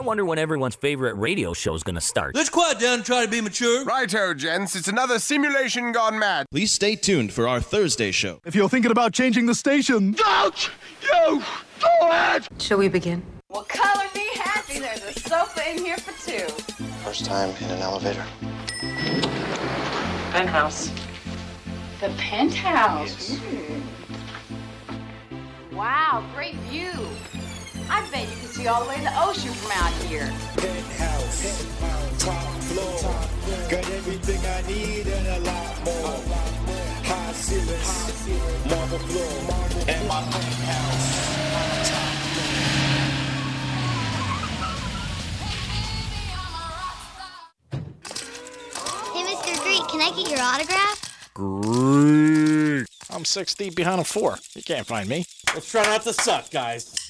I wonder when everyone's favorite radio show is going to start. Let's quiet down and try to be mature. Righto, gents. It's another simulation gone mad. Please stay tuned for our Thursday show. If you're thinking about changing the station, Don't you do it! Shall we begin? Well, color me happy. There's a sofa in here for two. First time in an elevator. Penthouse. The penthouse. Mm. Wow, great view. I bet you can see all the way to the ocean from out here. Penthouse, top floor, got everything I need and a lot more. High ceilings, marble floor, and my penthouse. Hey, Mr. Greek, can I get your autograph? Great. I'm six deep behind a four. You can't find me. Let's try not to suck, guys.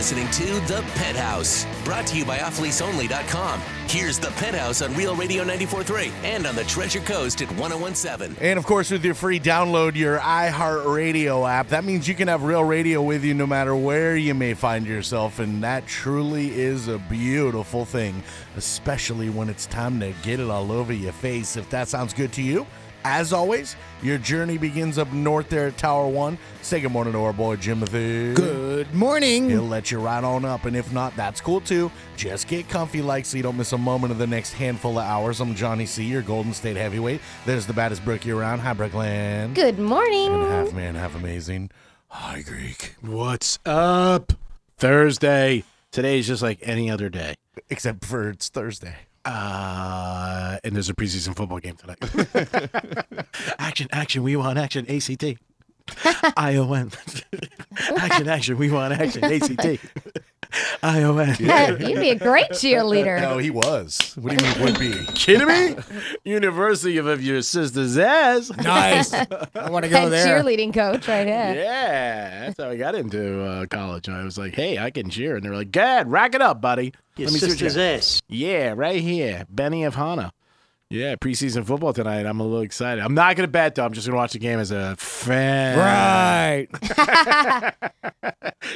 listening to The Penthouse, brought to you by offleaseonly.com. Here's The Penthouse on Real Radio 94.3 and on the Treasure Coast at 1017. And of course, with your free download your iHeartRadio app, that means you can have real radio with you no matter where you may find yourself. And that truly is a beautiful thing, especially when it's time to get it all over your face. If that sounds good to you, as always, your journey begins up north there at Tower One. Say good morning to our boy Jimothy. Good morning. He'll let you ride on up, and if not, that's cool too. Just get comfy, like, so you don't miss a moment of the next handful of hours. I'm Johnny C, your Golden State heavyweight. There's the baddest Brookie around. Hi, Brookland. Good morning. And half man, half amazing. Hi, Greek. What's up? Thursday. Today's just like any other day. Except for it's Thursday. Uh, and there's a preseason football game tonight. action, action, we want action, ACT. ION. action, action, we want action, ACT. ION. You'd be a great cheerleader. No, he was. What do you mean would be? Kidding me? University of, of your sister's ass. Nice. I want to go Head there. cheerleading coach right here. Yeah, that's how I got into uh, college. I was like, "Hey, I can cheer," and they're like, "Gad, rack it up, buddy." Your see what you sister's ass. Yeah, right here, Benny of Hana. Yeah, preseason football tonight. I'm a little excited. I'm not gonna bet though. I'm just gonna watch the game as a fan. Right.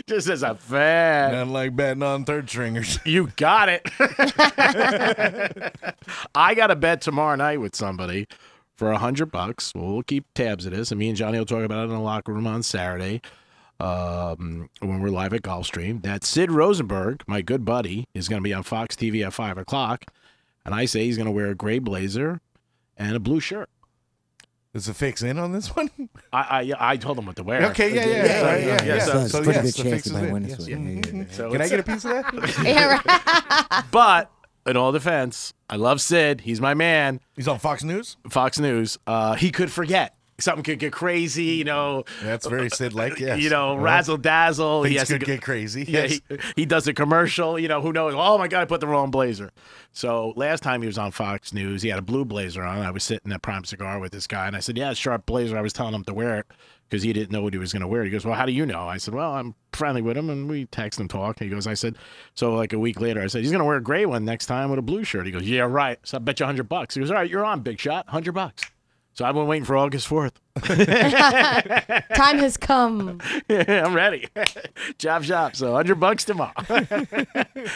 Just as a fan. Nothing like betting on third stringers. You got it. I got a bet tomorrow night with somebody for a hundred bucks. We'll keep tabs of this, and me and Johnny will talk about it in the locker room on Saturday um, when we're live at Gulfstream. That Sid Rosenberg, my good buddy, is going to be on Fox TV at five o'clock, and I say he's going to wear a gray blazer and a blue shirt. Is the fix in on this one? I I, I told him what to wear. Okay, yeah, yeah, Yeah, yeah, yeah, yeah. yeah. yeah. So So, it's so pretty yes, good the chance fix he is in. win this Yes. one. Yeah, yeah, yeah. So Can I get a piece of that? Yeah, right. But in all defense, I love Sid. He's my man. He's on Fox News. Fox News. Uh, he could forget. Something could get crazy, you know. That's very Sid-like. Yes. You know, Uh-huh. razzle dazzle. Things he has could go- get crazy. Yeah, Yes. he, he does a commercial. You know, who knows? Oh my God, I put the wrong blazer. So last time he was on Fox News, he had a blue blazer on. I was sitting at Prime Cigar with this guy, and I said, "Yeah, sharp blazer." I was telling him to wear it because he didn't know what he was going to wear. He goes, "Well, how do you know?" I said, "Well, I'm friendly with him, and we text and talk." He goes, "I said, so like a week later, I said he's going to wear a gray one next time with a blue shirt." He goes, "Yeah, right." So I bet you hundred bucks. He goes, "All right, you're on, big shot, hundred bucks." So I've been waiting for August fourth. Time has come. Yeah, I'm ready. chop shop. So hundred bucks tomorrow.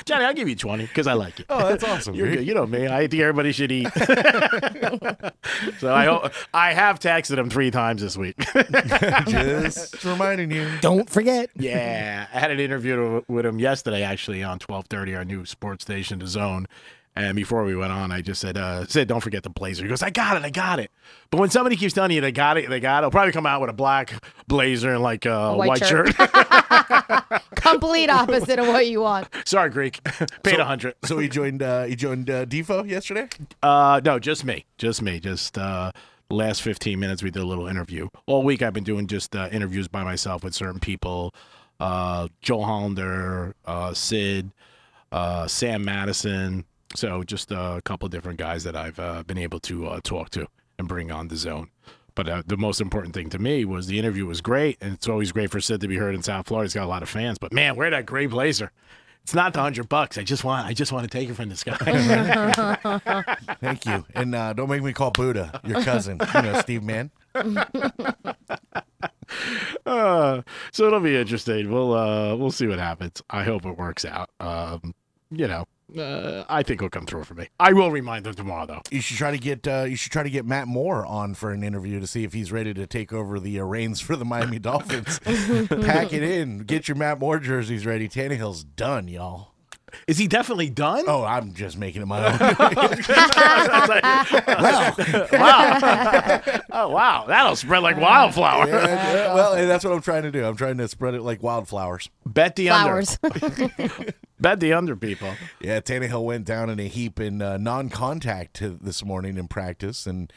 Johnny, I'll give you twenty because I like you. Oh, that's awesome. You're good. You know me. I think everybody should eat. so I hope, I have texted him three times this week. Just reminding you. Don't forget. yeah, I had an interview with him yesterday, actually on twelve thirty, our new sports station, The Zone. And before we went on, I just said, uh, said, don't forget the blazer. He goes, I got it, I got it. But when somebody keeps telling you they got it, they got it, it'll probably come out with a black blazer and like a white white, shirt. shirt. Complete opposite of what you want. Sorry, Greek. Paid a hundred. So he joined. Uh, he joined uh, Defo yesterday. Uh, no, just me, just me. Just uh, last fifteen minutes, we did a little interview. All week, I've been doing just uh, interviews by myself with certain people. Uh, Joel Hollander, uh, Sid, uh, Sam Madison. So just a couple of different guys that I've uh, been able to uh, talk to and bring on the zone. But uh, the most important thing to me was the interview was great, and it's always great for Sid to be heard in South Florida. He's got a lot of fans. But man, wear that gray blazer. It's not the hundred bucks. I just want, I just want to take it from this guy. Thank you. And uh, don't make me call Buddha your cousin. You know, Steve Mann. uh, so it'll be interesting. We'll uh, we'll see what happens. I hope it works out. Um, you know, uh, I think it'll come through for me. I will remind them tomorrow, though. You should try to get uh, you should try to get Matt Moore on for an interview to see if he's ready to take over the uh, reins for the Miami Dolphins. Pack it in. Get your Matt Moore jerseys ready. Tannehill's done, y'all. Is he definitely done? Oh, I'm just making it my own. wow. oh wow, that'll spread like wildflower. Yeah, yeah, well, and that's what I'm trying to do. I'm trying to spread it like wildflowers. Bet the Flowers. under. Bet the under, people. Yeah, Tannehill went down in a heap in uh, non-contact this morning in practice, and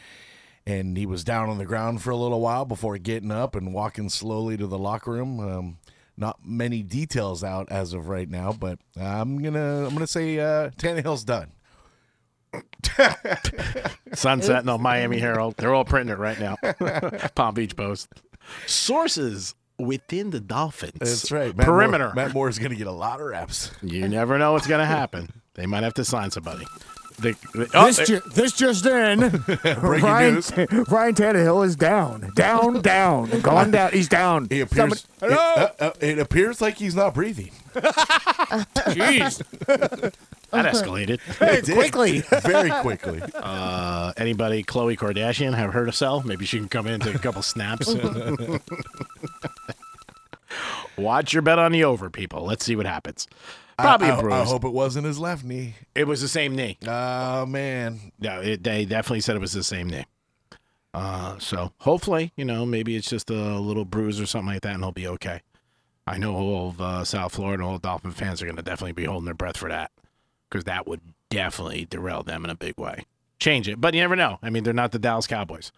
and he was down on the ground for a little while before getting up and walking slowly to the locker room. Um, not many details out as of right now, but I'm gonna I'm gonna say uh, Tannehill's done. Sun Sentinel Miami Herald. They're all printing it right now. Palm Beach Post. Sources within the Dolphins. That's right. Matt Perimeter. Moore, Matt Moore's gonna get a lot of reps. You never know what's going to happen. They might have to sign somebody. They, they- oh, this, they- ju- this just in. Ryan, news. Ryan Tannehill is down. Down, down. Gone down. He's down. He appears. Somebody- it, uh, uh, it appears like he's not breathing. Jeez. that escalated. Hey, It quickly. very quickly. Uh, anybody, Khloe Kardashian, have her to sell? Maybe she can come in and take a couple snaps. Watch your bet on the over, people. Let's see what happens. Probably I, a bruise. I, I hope it wasn't his left knee. it was the same knee. Oh man, No, it, they definitely said it was the same knee. Uh, so hopefully, you know, maybe it's just a little bruise or something like that, and he'll be okay. I know all of uh, South Florida, all the Dolphin fans are going to definitely be holding their breath for that because that would definitely derail them in a big way. Change it, but you never know. I mean, they're not the Dallas Cowboys.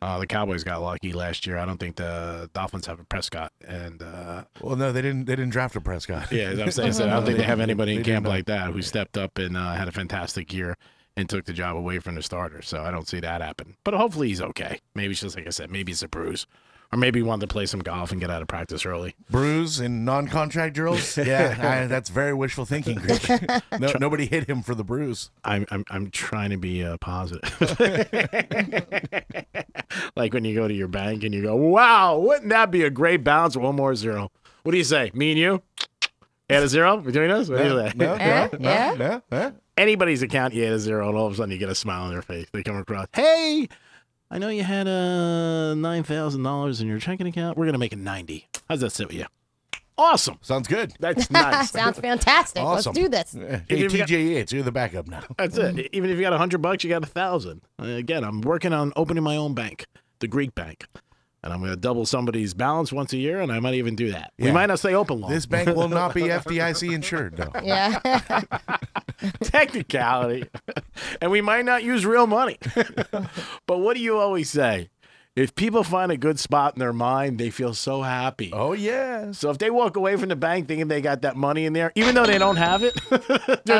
Uh, the Cowboys got lucky last year. I don't think the Dolphins have a Prescott, and uh, Well, no, they didn't. They didn't draft a Prescott. yeah, I'm saying, so I don't think they have anybody in camp like that who stepped up and uh, had a fantastic year and took the job away from the starter. So I don't see that happen. But hopefully he's okay. Maybe it's just like I said, maybe it's a bruise, or maybe he wanted to play some golf and get out of practice early. Bruise and non-contract drills. Yeah, I, that's very wishful thinking. Greek. No, nobody hit him for the bruise. I'm I'm I'm trying to be uh, positive. like when you go to your bank and you go, "Wow, wouldn't that be a great balance? One more zero. What do you say? Me and you add a zero between us? What do you No, say? no, no, Yeah? no, no. anybody's account, you add a zero, and all of a sudden you get a smile on their face. They come across, hey, I know you had uh, nine thousand dollars in your checking account. We're gonna make it ninety. How's that sit with you? Awesome. Sounds good. That's nice. Sounds fantastic. Awesome. Let's do this. Hey, If you got- TJ Yates, you're the backup now. That's it. Even if you got a hundred bucks, you got a thousand. Uh, Again, I'm working on opening my own bank, the Greek bank, and I'm gonna double somebody's balance once a year, and I might even do that. We might not stay open long. This bank will not be FDIC insured, though. Yeah. technicality, and we might not use real money. but what do you always say? If people find a good spot in their mind, they feel so happy. Oh yeah. So if they walk away from the bank thinking they got that money in there, even though they don't have it, they're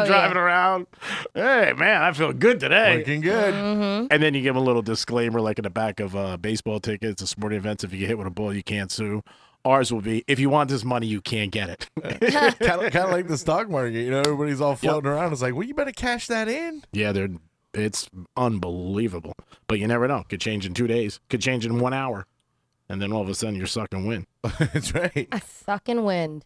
Oh, driving yeah. around. Hey man, I feel good today. Looking good. Mm-hmm. And then you give them a little disclaimer, like in the back of uh, baseball tickets, or sporting events. If you get hit with a ball, you can't sue. Ours will be if you want this money, you can't get it. kind of, kind of like the stock market. You know, everybody's all floating around. It's like, well, you better cash that in. Yeah, they're it's unbelievable. But you never know. Could change in two days. Could change in one hour. And then all of a sudden you're sucking wind. That's right. A Sucking wind.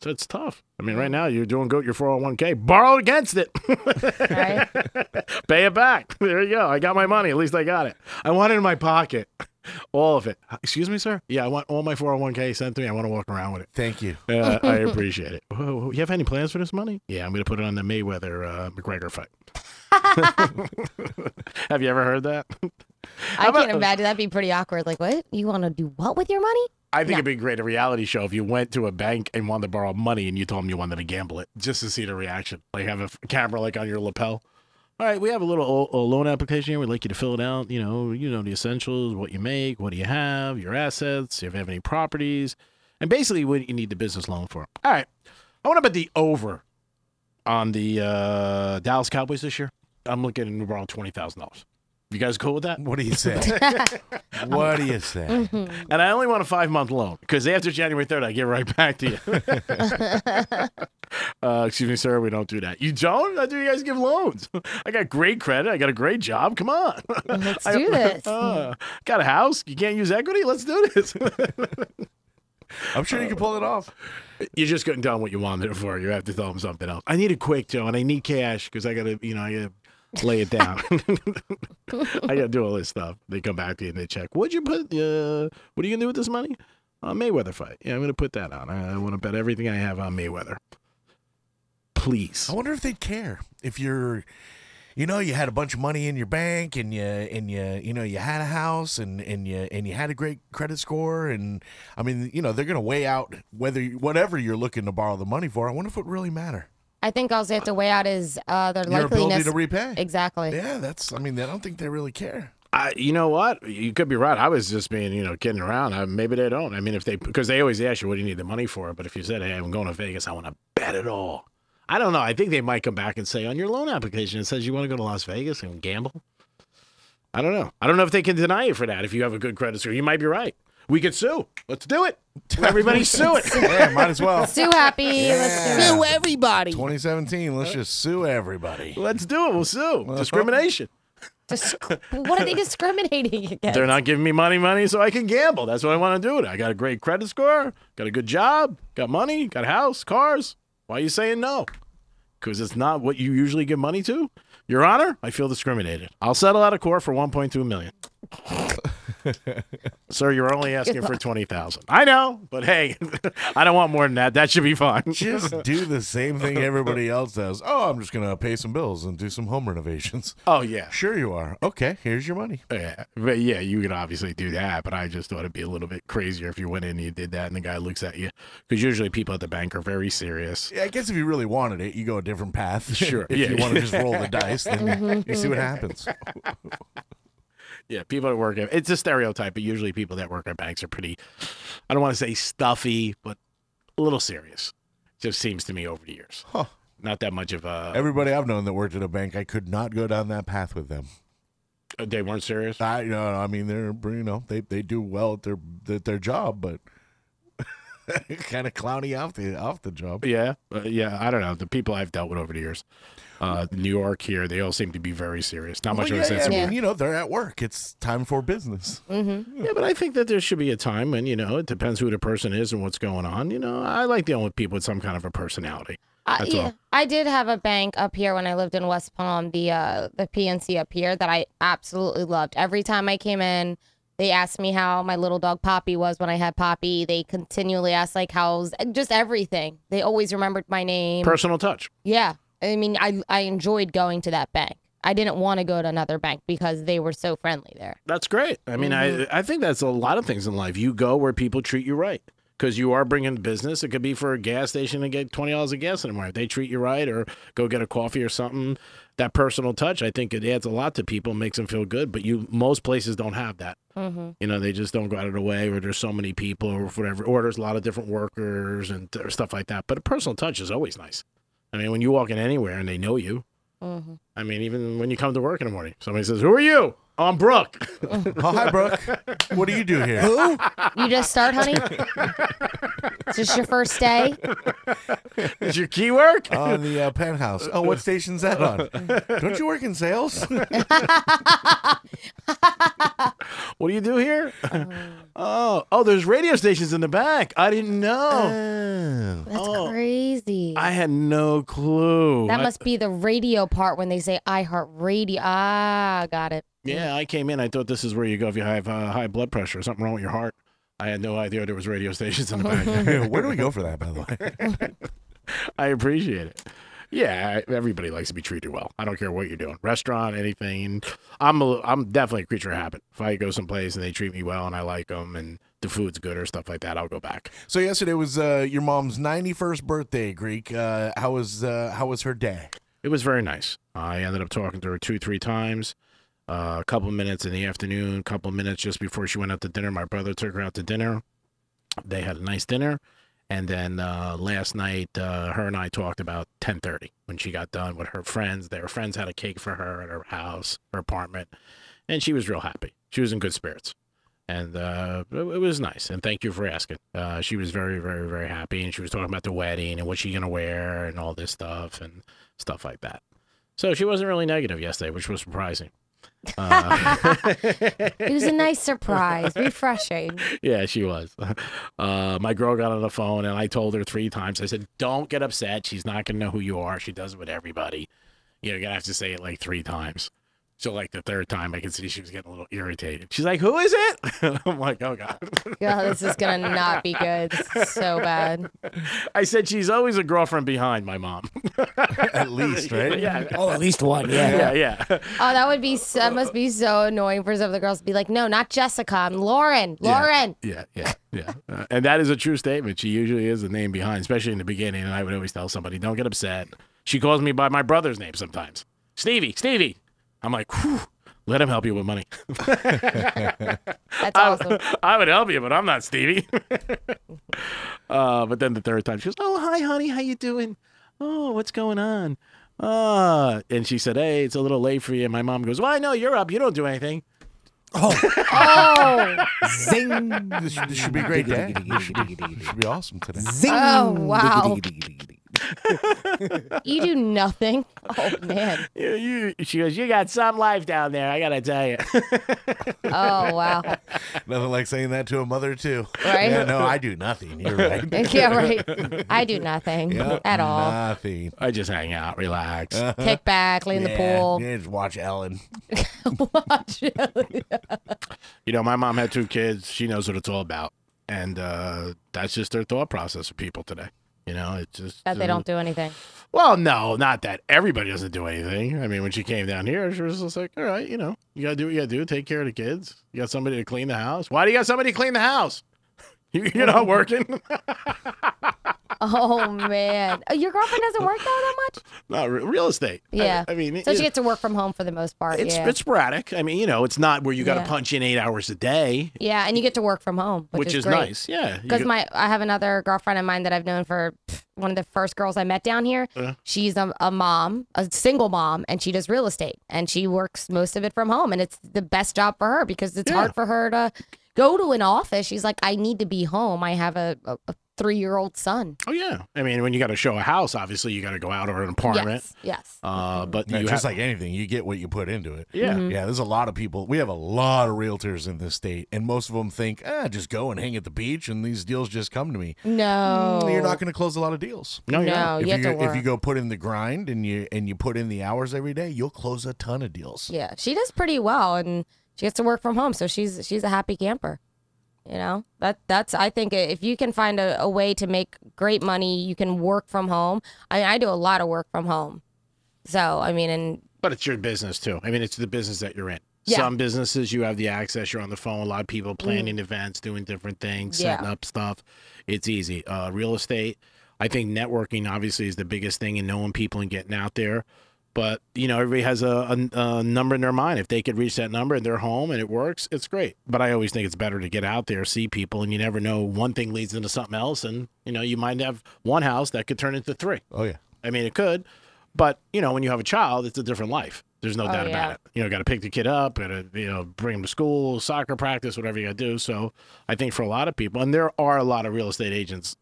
So it's tough. I mean, right now you're doing good your 401k. Borrow against it. Right? Pay it back. There you go. I got my money. At least I got it. I want it in my pocket. All of it. Excuse me, sir? Yeah, I want all my 401k sent to me. I want to walk around with it. Thank you. Uh, I appreciate it. Whoa, whoa, you have any plans for this money? Yeah, I'm going to put it on the Mayweather uh, McGregor fight. Have you ever heard that? I can't imagine that'd be pretty awkward. Like, what? You want to do what with your money? I think it'd be great a reality show if you went to a bank and wanted to borrow money and you told them you wanted to gamble it just to see the reaction. Like have a camera like on your lapel. All right, we have a little a loan application here. We'd like you to fill it out. You know, you know the essentials, what you make, what do you have, your assets, if you have any properties, and basically what you need the business loan for. All right, I want to bet the over on the uh, Dallas Cowboys this year. I'm looking at around twenty thousand dollars. You guys cool with that? What do you say? what do you say? And I only want a five month loan because after January 3rd, I get right back to you. uh, excuse me, sir. We don't do that. You don't? I do. You guys give loans. I got great credit. I got a great job. Come on. Let's I- do this. Uh, got a house. You can't use equity. Let's do this. I'm sure you can pull it off. You're just couldn't tell them what you wanted it for. You have to tell them something else. I need it quick, Joe, and I need cash because I got to, you know, I got to lay it down. I got to do all this stuff. They come back to you and they check. What'd you put? Uh, what are you gonna do with this money? Uh, Mayweather fight. Yeah, I'm gonna put that on. I, I want to bet everything I have on Mayweather. Please. I wonder if they'd care if you're, you know, you had a bunch of money in your bank and you and you you know you had a house and and you and you had a great credit score and I mean you know they're gonna weigh out whether whatever you're looking to borrow the money for. I wonder if it really matter. I think all they have to weigh out is uh, their Your ability to repay. Exactly. Yeah, that's. I mean, I don't think they really care. I, you know what? You could be right. I was just being, you know, kidding around. I, maybe they don't. I mean, if they, because they always ask you, what do you need the money for? But if you said, hey, I'm going to Vegas, I want to bet it all. I don't know. I think they might come back and say on your loan application, it says you want to go to Las Vegas and gamble. I don't know. I don't know if they can deny you for that if you have a good credit score. You might be right. We could sue. Let's do it. Everybody sue it. yeah, might as well. Sue happy. Let's. Sue everybody. 2017. Let's just sue everybody. Let's do it. We'll sue. Discrimination. Dis- what are they discriminating against? They're not giving me money, money, so I can gamble. That's what I want to do. I got a great credit score, got a good job, got money, got a house, cars. Why are you saying no? Because it's not what you usually give money to. Your Honor, I feel discriminated. I'll settle out of court for 1.2 million. Sir, you're only asking for 20,000. I know, but hey, I don't want more than that. That should be fine. Just do the same thing everybody else does. Oh, I'm just gonna pay some bills and do some home renovations. Oh yeah, sure you are. Okay, here's your money. Yeah, but yeah, you could obviously do that, but I just thought it'd be a little bit crazier if you went in and you did that, and the guy looks at you because usually people at the bank are very serious. Yeah, I guess if you really wanted it, you go a different path. Sure, if yeah. you want to just roll the dice, then Mm-hmm. you see what happens. Yeah, people that work at it's a stereotype, but usually people that work at banks are pretty I don't want to say stuffy, but a little serious. Just seems to me over the years. Huh. Not that much of a Everybody I've known that worked at a bank, I could not go down that path with them. Uh, they weren't serious. I you know, I mean, they're you know they they do well at their at their job, but kind of clowny off the off the job. Yeah, uh, yeah. I don't know. The people I've dealt with over the years, uh, New York here, they all seem to be very serious. Not much Well, of a yeah, sense. I of mean, you know, they're at work. It's time for business. Mm-hmm. Yeah, but I think that there should be a time when, you know, it depends who the person is and what's going on. You know, I like dealing with people with some kind of a personality. Uh, yeah, all. I did have a bank up here when I lived in West Palm, the uh, the PNC up here that I absolutely loved. Every time I came in, they asked me how my little dog Poppy was when I had Poppy. They continually asked like how's just everything. They always remembered my name. Personal touch. Yeah, I mean, I I enjoyed going to that bank. I didn't want to go to another bank because they were so friendly there. That's great. I mean, Mhm. I I think that's a lot of things in life. You go where people treat you right because you are bringing business. It could be for a gas station to get twenty dollars of gas in the morning. If they treat you right, or go get a coffee or something. That personal touch, I think, it adds a lot to people, makes them feel good. But you, most places don't have that. Mm-hmm. You know, they just don't go out of the way, or there's so many people, or whatever, or there's a lot of different workers and stuff like that. But a personal touch is always nice. I mean, when you walk in anywhere and they know you, Mm-hmm. I mean, even when you come to work in the morning, somebody says, "Who are you?" "Oh, I'm Brooke. Oh, hi, Brooke. What do you do here? Who? You just start, honey. Is this your first day? Is your key work? on the uh, penthouse. Oh, what station's that on? Don't you work in sales? What do you do here? oh, oh, there's radio stations in the back. I didn't know. That's Oh. crazy. I had no clue. That I- must be the radio part when they say iHeart Radio. Ah, got it. Yeah, I came in. I thought this is where you go if you have uh, high blood pressure or something wrong with your heart. I had no idea there was radio stations in the back. Where do we go for that, by the way? I appreciate it. Yeah, everybody likes to be treated well. I don't care what you're doing, restaurant, anything. I'm a, I'm definitely a creature of habit. If I go someplace and they treat me well and I like them and the food's good or stuff like that, I'll go back. So yesterday was uh, your mom's 91st birthday, Greek. Uh, how was uh, how was her day? It was very nice. I ended up talking to her two, three times. Uh, a couple minutes in the afternoon, a couple minutes just before she went out to dinner. My brother took her out to dinner. They had a nice dinner, and then uh, last night, uh, her and I talked about 10:30 when she got done with her friends. Their friends had a cake for her at her house, her apartment, and she was real happy. She was in good spirits, and uh, it, it was nice. And thank you for asking. Uh, she was very, very, very happy, and she was talking about the wedding and what she's gonna wear and all this stuff and stuff like that. So she wasn't really negative yesterday, which was surprising. Uh, It was a nice surprise, refreshing. yeah, she was. Uh, my girl got on the phone and I told her three times. I said, "Don't get upset. She's not gonna know who you are. She does it with everybody. You know, you're gonna have to say it like three times." So like the third time, I could see she was getting a little irritated. She's like, "Who is it?" I'm like, "Oh God." God, this is gonna not be good. So bad. I said she's always a girlfriend behind my mom. At least, right? yeah. Oh, at least one. Yeah, Yeah. yeah. Oh, that would be so, that must be so annoying for some of the girls to be like, no, not Jessica, I'm Lauren. Lauren. Yeah, yeah, yeah. Uh, and that is a true statement. She usually is the name behind, especially in the beginning. And I would always tell somebody, don't get upset. She calls me by my brother's name sometimes. Stevie, Stevie. I'm like, Whew, let him help you with money. That's I- awesome. I would help you, but I'm not Stevie. uh, but then the third time, she goes, "Oh, hi, honey, how you doing? Oh, what's going on?" Uh, and she said, "Hey, it's a little late for you." And my mom goes, "Well, I know you're up. You don't do anything." Oh, oh, Zing. This, should- this should be a great day. This should be, this should be awesome today. Zing. Oh, wow. you do nothing. Oh man. You, you, she goes, "You got some life down there. I gotta tell you." Oh wow. Nothing like saying that to a mother too. Right? Yeah, no, I do nothing. You're right. yeah, right. I do nothing Yeah, at all. Nothing. I just hang out, relax. Kick back, lay in the pool. Yeah, just watch Ellen. Watch it. You know, my mom had two kids. She knows what it's all about, and uh, that's just their thought process of people today. You know, it's just That they uh, don't do anything. Well, no, not that everybody doesn't do anything. I mean, when she came down here, she was just like, "All right, you know, you gotta do what you gotta do. Take care of the kids. You got somebody to clean the house. Why do you got somebody to clean the house? You- You're not working. Oh man. Oh, Your girlfriend doesn't work though that much? not re- real estate. Yeah. I, mean, so it- she gets to work from home for the most part. it's yeah. it's sporadic. I mean, you know, it's not where you got to Yeah. punch in eight hours a day, yeah, and you get to work from home, which, which, is, great. nice. Yeah, Because get- my I have another girlfriend of mine that I've known for one of the first girls I met down here. Uh. She's a, a mom, a single mom, and she does real estate, and she works most of it from home, and it's the best job for her because it's Yeah. hard for her to go to an office. She's like, I need to be home. I have a, a, a three year old son. Oh yeah. I mean, when you got to show a house, obviously you got to go out or an apartment. Yes, yes. Uh, but Yeah, you just have, like anything, you get what you put into it. Yeah. Mhm. Yeah, there's a lot of people. We have a lot of realtors in this state, and most of them think, ah, just go and hang at the beach, and these deals just come to me. No, Mm, You're not going to close a lot of deals. No, you're. No, if you have to if you go put in the grind and you and you put in the hours every day, you'll close a ton of deals. Yeah, she does pretty well, and she gets to work from home, so she's she's a happy camper. You know that that's I think if you can find a, a way to make great money, you can work from home. I I do a lot of work from home, so I mean, and But it's your business too. I mean, it's the business that you're in. Yeah. Some businesses you have the access. You're on the phone. A lot of people planning events, doing different things, setting Yeah. up stuff. It's easy. Uh, real estate. I think networking obviously is the biggest thing and knowing people and getting out there. But you know, everybody has a, a, a number in their mind. If they could reach that number and they're home and it works, it's great. But I always think it's better to get out there, see people, and you never know. One thing leads into something else, and you know, you might have one house that could turn into three. Oh yeah. I mean, it could, but you know, when you have a child, it's a different life. There's no Oh, doubt yeah. about it. You know, got to pick the kid up, got to you know bring him to school, soccer practice, whatever you got to do. So I think for a lot of people, and there are a lot of real estate agents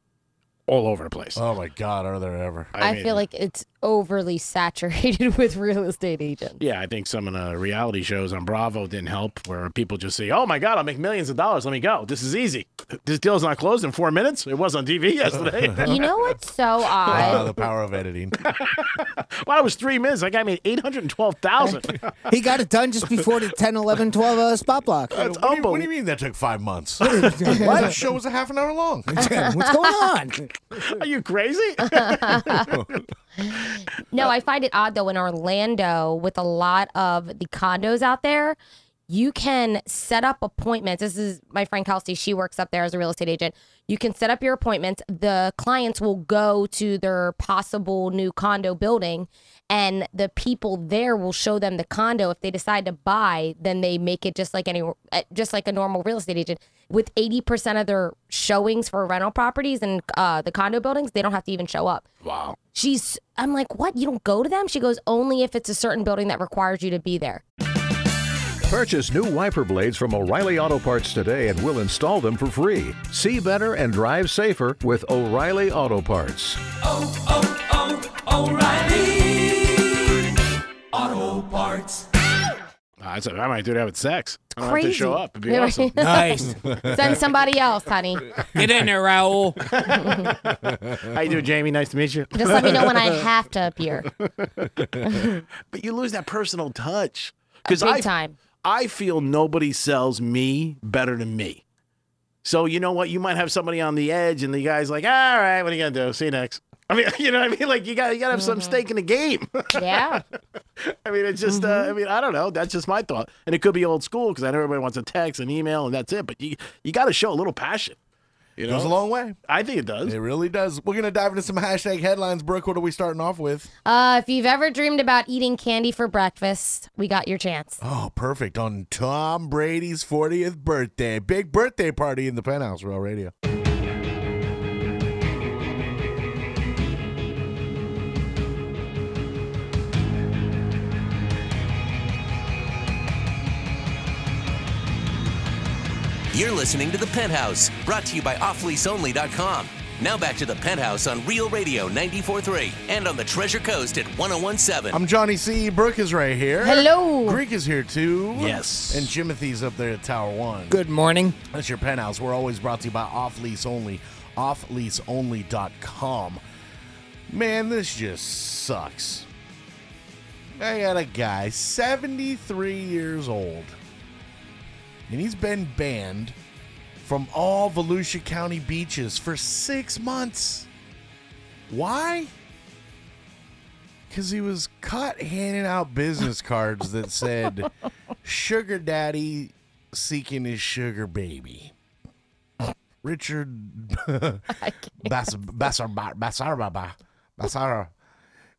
all over the place. Oh my God, are there ever? I, mean, feel like it's overly saturated with real estate agents. Yeah, I think some of the reality shows on Bravo didn't help, where people just say, "Oh my God, I'll make millions of dollars. Let me go. This is easy. This deal's not closed in four minutes. It was on TV yesterday. You know what's so odd? the power of editing. well, it was three minutes. That guy made eight hundred and twelve thousand. He got it done just before the 10, 11, 12 uh, spot block. what, do you, what do you mean that took five months? What? the show was a half an hour long. What's going on? Like, are you crazy? No, I find it odd though in Orlando with a lot of the condos out there, you can set up appointments. This is my friend Kelsey. She works up there as a real estate agent. You can set up your appointments. The clients will go to their possible new condo building, and the people there will show them the condo. If they decide to buy, then they make it just like any, uh, just like a normal real estate agent. With eighty percent of their showings for rental properties and uh, the condo buildings, they don't have to even show up. Wow. She's, I'm like, what? You don't go to them? She goes, only if it's a certain building that requires you to be there. Purchase new wiper blades from O'Reilly Auto Parts today and we'll install them for free. See better and drive safer with O'Reilly Auto Parts. Oh, oh, oh, O'Reilly. Auto Parts. Uh, I said I might do that with sex. I don't have to Crazy. show up. It'd be awesome. right. Send somebody else, honey. Get in there, Raul. How you doing, Jamie? Nice to meet you. Just let me know when I have to appear. but you lose that personal touch because Big I time. I feel nobody sells me better than me. So you know what? You might have somebody on the edge, and the guy's like, "All right, what are you gonna do? See you next." I mean, you know what I mean? Like you got you got to have some stake in the game. Yeah. I mean, it's just. Uh, I mean, I don't know. That's just my thought, and it could be old school because I know everybody wants a text and email, and that's it. But you you got to show a little passion. You know, Goes a long way. I think it does. It really does. We're gonna dive into some hashtag headlines. Brooke, what are we starting off with? Uh, if you've ever dreamed about eating candy for breakfast, we got your chance. Oh, perfect. On Tom Brady's 40th birthday. Big birthday party in the penthouse, Real Radio. You're listening to The Penthouse, brought to you by offleaseonly.com. Now back to The Penthouse on Real Radio 94.3 and on the Treasure Coast at 1017. I'm Johnny C. Brooke is right here. Hello. Greek is here too. Yes. And Timothy's up there at Tower One. Good morning. That's your penthouse. We're always brought to you by Off Lease Only, offleaseonly.com. Man, this just sucks. I got a guy, 73 years old, and he's been banned from all Volusia County beaches for six months. Why? Because he was caught handing out business cards that said, Sugar Daddy seeking his sugar baby. Richard Bass Bassar Bassar Bassar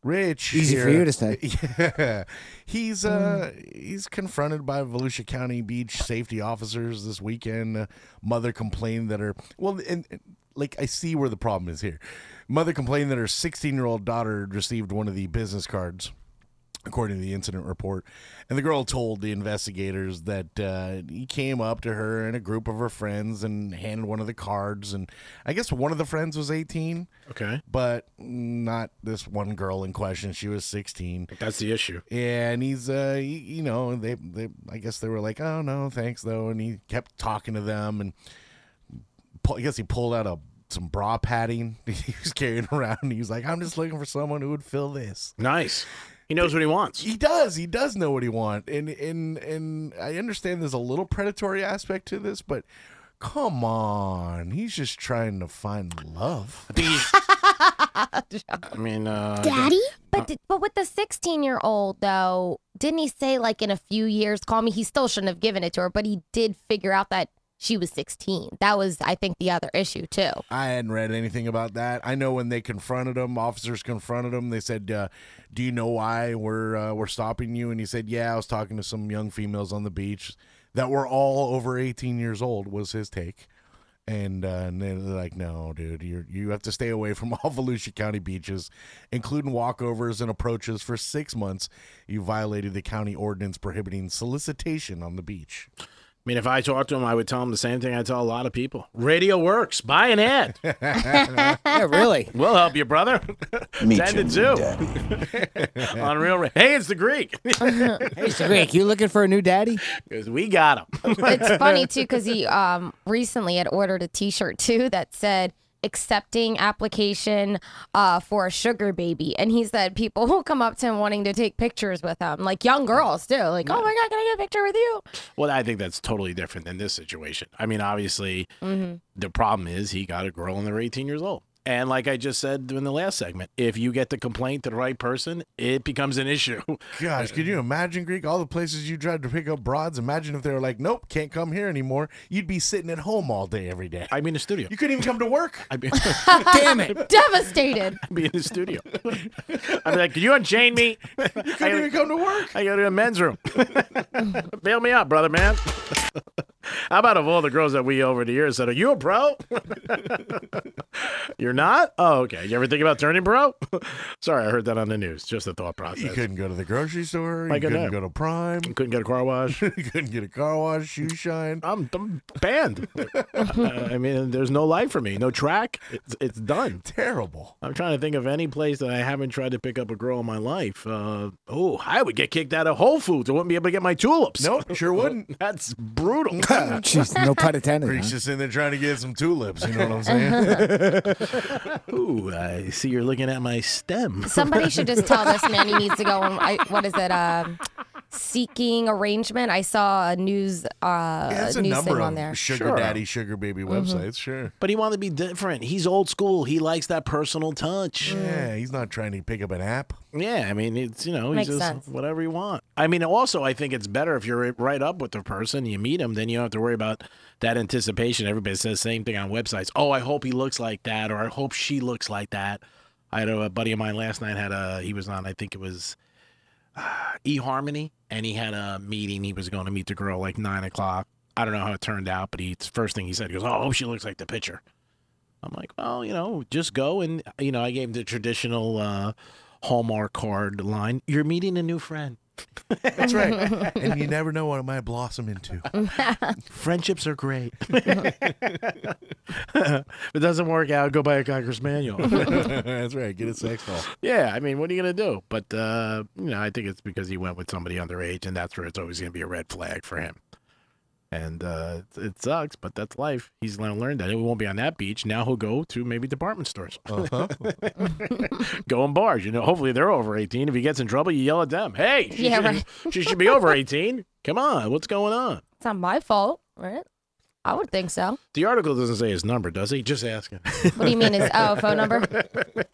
Rich Easy for you to say. Yeah. He's uh he's confronted by Volusia County Beach safety officers this weekend. Mother complained that her well and, and, like I see where the problem is here. Mother complained that her 16-year-old daughter received one of the business cards according to the incident report. And the girl told the investigators that uh, he came up to her and a group of her friends and handed one of the cards. And I guess one of the friends was 18. Okay. But not this one girl in question. She was 16. That's the issue. And he's, uh, he- you know, they, they, I guess they were like, oh no, thanks though. And he kept talking to them, and pull, I guess he pulled out a some bra padding he was carrying around. He was like, I'm just looking for someone who would fill this. Nice. He knows what he wants. He does. He does know what he wants, and and and I understand there's a little predatory aspect to this, but come on, he's just trying to find love. I mean, uh, Daddy. But did, but with the 16 year old though, didn't he say like in a few years call me? He still shouldn't have given it to her, but he did figure out that she was 16. That was I think the other issue too. I hadn't read anything about that. I know when they confronted him, officers confronted him. They said, uh, "Do you know why we're uh, we're stopping you?" And he said, "Yeah, I was talking to some young females on the beach that were all over 18 years old." Was his take. And, uh, and they're like, "No, dude, you you have to stay away from all Volusia County beaches, including walkovers and approaches. For six months, you violated the county ordinance prohibiting solicitation on the beach." I mean, if I talked to him, I would tell him the same thing I tell a lot of people. Radio works. Buy an ad. yeah, really. We'll help you, brother. Meet Send it your too. On real. Ra- hey, it's the Greek. Hey, Mr. Greek, you looking for a new daddy? Because we got him. it's funny too because he um recently had ordered a T-shirt too that said accepting application uh for a sugar baby and he said people will come up to him wanting to take pictures with him like young girls too like oh my god can i get a picture with you Well, I think that's totally different than this situation. I mean, obviously, Mhm. the problem is he got a girl and they're 18 years old. And like I just said in the last segment, if you get the complaint to the right person, it becomes an issue. Gosh, could you imagine, Greek, all the places you tried to pick up broads? Imagine if they were like, nope, can't come here anymore. You'd be sitting at home all day, every day. I'd be in the studio. You couldn't even come to work. I'd be, Damn it. Devastated. I'd be in the studio. I'd be like, can you unchain me? You couldn't even come to work. I go to the men's room. Bail me out, brother, man. How about of all the girls that we over the years said, Are you a pro? You're not? Oh, okay. You ever think about turning pro? Sorry, I heard that on the news. Just a thought process. You couldn't go to the grocery store. I You could couldn't go to Prime. You couldn't get a car wash. you couldn't get a car wash, shoe shine. I'm, I'm banned. I mean, there's no life for me. No track. It's, it's done. Terrible. I'm trying to think of any place that I haven't tried to pick up a girl in my life. Uh, oh, I would get kicked out of Whole Foods. I wouldn't be able to get my tulips. Nope, sure wouldn't. That's brutal. Jeez, no pun intended. Greek's huh? just in there trying to get some tulips. You know what I'm saying? Ooh, I see you're looking at my stem. Somebody should just tell this man he needs to go on. I, what is it? Um, seeking arrangement. I saw a news uh, yeah, it's a news number thing of on there. sugar Sure. daddy, sugar baby websites. Sure. But he wanted to be different. He's old school. He likes that personal touch. Yeah, he's not trying to pick up an app. Yeah, I mean, it's you know, he's Makes just sense. whatever you want. I mean, also, I think it's better if you're right up with the person, you meet him, then you don't have to worry about that anticipation. Everybody says the same thing on websites. Oh, I hope he looks like that, or I hope she looks like that. I had a buddy of mine last night had a he was on I think it was uh, eHarmony, and he had a meeting. He was going to meet the girl like nine o'clock. I don't know how it turned out, but he first thing he said he goes, "Oh, she looks like the picture." I'm like, well, you know, just go and you know, I gave him the traditional uh, Hallmark card line. You're meeting a new friend. That's right. and you never know what it might blossom into. Friendships are great. if it doesn't work out, go buy a Cocker manual. That's right. Get a sex doll. yeah, I mean, what are you gonna do? But uh, you know, I think it's because he went with somebody underage, and that's where it's always gonna be a red flag for him. And uh, it- it sucks, but that's life. He's gonna learn that. It won't be on that beach. Now he'll go to maybe department stores. Uh-huh. go in bars. You know, hopefully they're over 18. If he gets in trouble, you yell at them. Hey, she, Yeah, should, right. she should be over 18. Come on, what's going on? It's not my fault, right? I would think so. The article doesn't say his number, does he? Just asking. What do you mean? His oh phone number?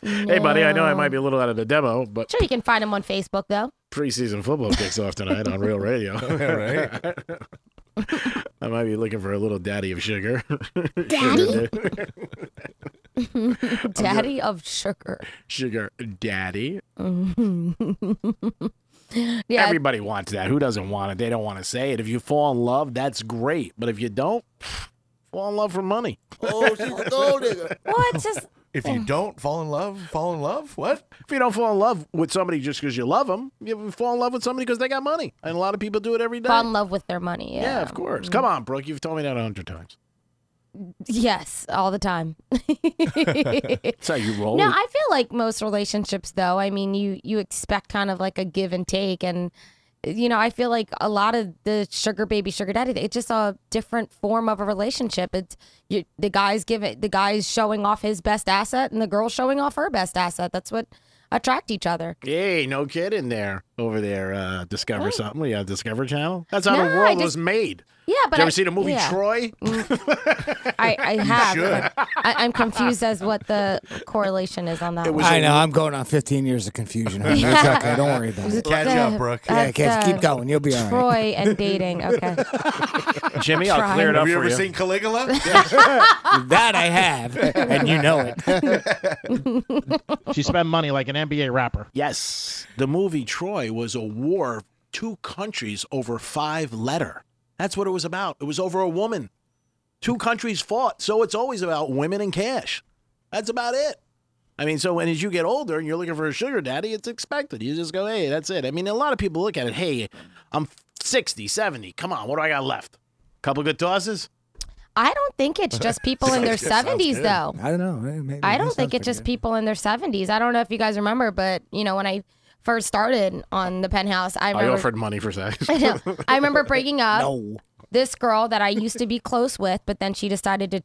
Hey, buddy, I know I might be a little out of the demo, but Sure, you can find him on Facebook though. preseason football kicks off tonight on Real Radio. right. I might be looking for a little daddy of sugar. Daddy? Sugar, Daddy of sugar. sugar daddy. yeah, Everybody wants that. Who doesn't want it? They don't want to say it. If you fall in love, that's great. But if you don't, fall in love for money. Oh, she's a gold digger. well, it's just If you don't fall in love, fall in love? What? If you don't fall in love with somebody just because you love them, you fall in love with somebody because they got money. And a lot of people do it every day. fall in love with their money. Yeah, yeah, of course. Come on, Brooke. You've told me that a hundred times. Yes, all the time. That's how you roll. No, I feel like most relationships, though. I mean, you you expect kind of like a give and take, and you know, I feel like a lot of the sugar baby, sugar daddy, it's just a different form of a relationship. It's you, the guy's giving the guy's showing off his best asset, and the girl's showing off her best asset. That's what attract each other. Hey, no kid in there over there. Uh, Discover something. Yeah, Discover Channel. That's how No, the world just- was made. Yeah, but Did you ever I- see the movie yeah. Troy? I, I have. should. I, I'm confused as what the correlation is on that. It one. was know. I'm going on 15 years of confusion. honey. It's okay. Don't worry about it. Catch Uh, up, Brooke. Yeah, uh, kids, keep going. You'll be all right. Troy and dating. Okay. Jimmy, I'll clear it up Have you for ever you. seen Caligula? That I have, and you know it. She spent money like an NBA rapper. Yes, the movie Troy was a war of two countries over five letter. That's what it was about. It was over a woman. Two countries fought, so it's always about women and cash. That's about it. I mean, so when as you get older and you're looking for a sugar daddy, it's expected. You just go, hey, that's it. I mean, a lot of people look at it, hey, I'm 60, 70. Come on, what do I got left? A couple good tosses? I don't think it's just people in their 70s, though. I don't know. Maybe I don't think it's just good. people in their 70s. I don't know if you guys remember, but you know, when I first started on the penthouse, I oh, I offered money for sex. I know. I remember breaking up No. this girl that I used to be close with, but then she decided to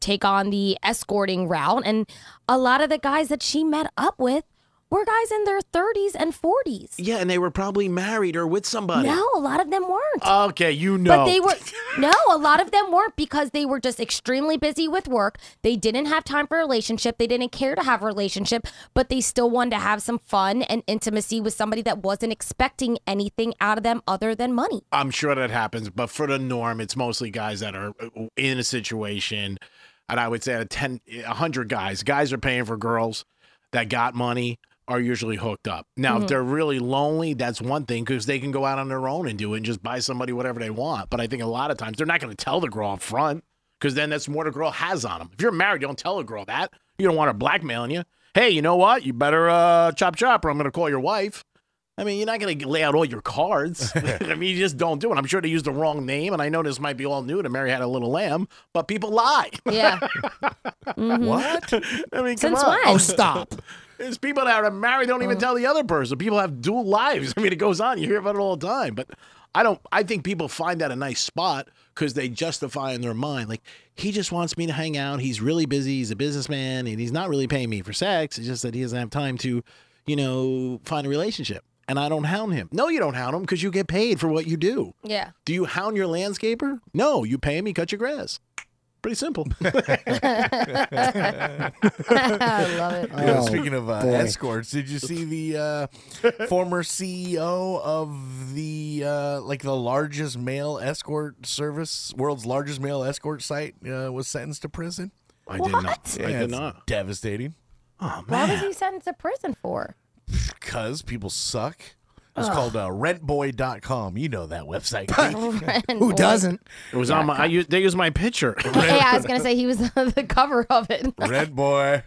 take on the escorting route. And a lot of the guys that she met up with were guys in their 30s and 40s. Yeah, and they were probably married or with somebody. No, a lot of them weren't. Okay, you know. But they were no, a lot of them weren't because they were just extremely busy with work. They didn't have time for a relationship. They didn't care to have a relationship, but they still wanted to have some fun and intimacy with somebody that wasn't expecting anything out of them other than money. I'm sure that happens, but for the norm, it's mostly guys that are uh, in a situation, and I would say out of 10, 100 guys, guys are paying for girls that got money are usually hooked up. Now, Mhm. if they're really lonely, that's one thing because they can go out on their own and do it and just buy somebody whatever they want. But I think a lot of times they're not going to tell the girl up front because then that's more the girl has on them. If you're married, you don't tell a girl that. You don't want her blackmailing you. Hey, you know what? You better uh, chop chop or I'm going to call your wife. I mean, you're not going to lay out all your cards. I mean, you just don't do it. I'm sure they used the wrong name, and I know this might be all new to Mary Had a Little Lamb, but people lie. Yeah. Mhm. What? I mean, come Since on. when? Oh, stop. There's people that are married don't even uh. tell the other person. People have dual lives. I mean, it goes on. You hear about it all the time. But I don't. I think people find that a nice spot because they justify in their mind, like he just wants me to hang out. He's really busy. He's a businessman, and he's not really paying me for sex. It's just that he doesn't have time to, you know, find a relationship. And I don't hound him. No, you don't hound him because you get paid for what you do. Yeah. Do you hound your landscaper? No, you pay him. He cut your grass. Pretty simple. I love it. Yeah, Oh, speaking of uh, escorts, did you see the uh, former CEO of the uh, like the largest male escort service, world's largest male escort site, uh, was sentenced to prison? I did not. What? I did not. Devastating. Oh Why man. was he sentenced to prison for? Because people suck. It's Ugh. called uh, rentboy.com. You know that website. Who doesn't? It was on my. I used, they used my picture. Yeah, I was gonna say he was the cover of it. Red boy.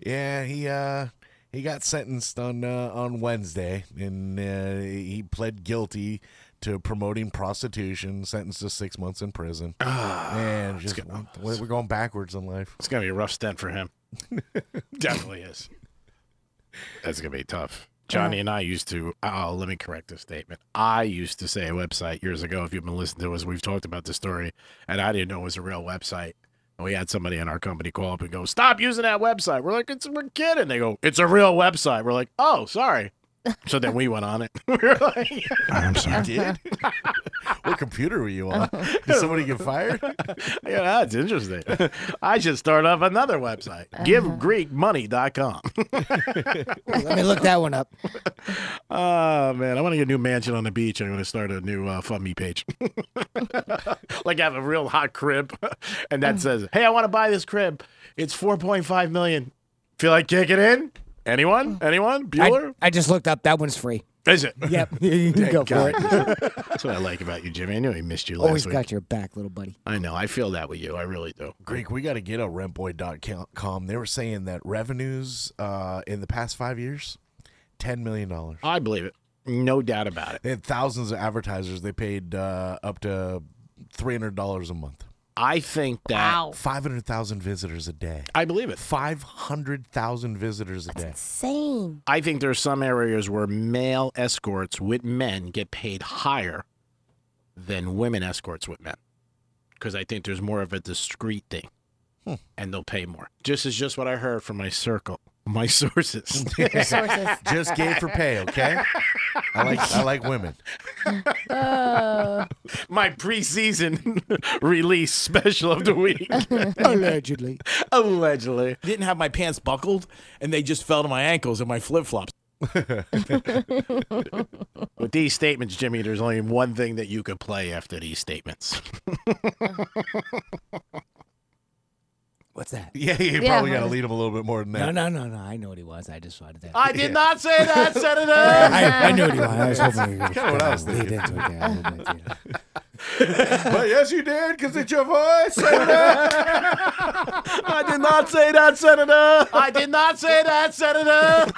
yeah, he uh he got sentenced on uh, on Wednesday and uh, he pled guilty to promoting prostitution, sentenced to 6 months in prison. and just we're we're going backwards in life. It's gonna be a rough stint for him. Definitely is. That's gonna be tough. Johnny uh-huh. and I used to. Oh, let me correct this statement. I used to say a website years ago. If you've been listening to us, we've talked about the story, and I didn't know it was a real website. And we had somebody in our company call up and go, "Stop using that website." We're like, "It's we're kidding." They go, "It's a real website." We're like, "Oh, sorry." So then we went on it. we were like, I'm sorry. Did? what computer were you on? Did somebody get fired? yeah, that's interesting. I should start up another website. GiveGreekMoney.com. Let me look that one up. Oh man, I want to get a new mansion on the beach. I'm going to start a new uh, fund me page. like I have a real hot crib, and that says, "Hey, I want to buy this crib. It's 4.5 million. Feel like kicking in? Anyone? Anyone? Bueller? I, I just looked up. That one's free. Is it? Yep. You can go for it. That's what I like about you, Jimmy. I knew he missed you last Always week. got your back, little buddy. I know. I feel that with you. I really do. Greek, we got to get a rentboy.com. They were saying that revenues uh, in the past five years, $10 million. I believe it. No doubt about it. They had thousands of advertisers. They paid uh, up to $300 a month. I think that 500,000 visitors a day. I believe it. 500,000 visitors a day. Insane. I think there's some areas where male escorts with men get paid higher than women escorts with men. Because I think there's more of a discreet thing. Hmm. And they'll pay more. Just is just what I heard from my circle, my sources. Just gay for pay, okay? I like I like women. Uh, my preseason release special of the week. Allegedly. Allegedly. Didn't have my pants buckled, and they just fell to my ankles and my flip flops. With these statements, Jimmy, there's only one thing that you could play after these statements. What's that? Yeah, you Yeah, probably what got to is- lead him a little bit more than that. no, no, no. No. I know what he was. I just wanted that. I did not say that, Senator. I, I knew what he was. I was hoping you were Kinda what I was lead thinking. into it. Yeah, a little bit, you know. but yes, you did, because it's your voice, Senator. I did not say that, Senator. I did not say that, Senator.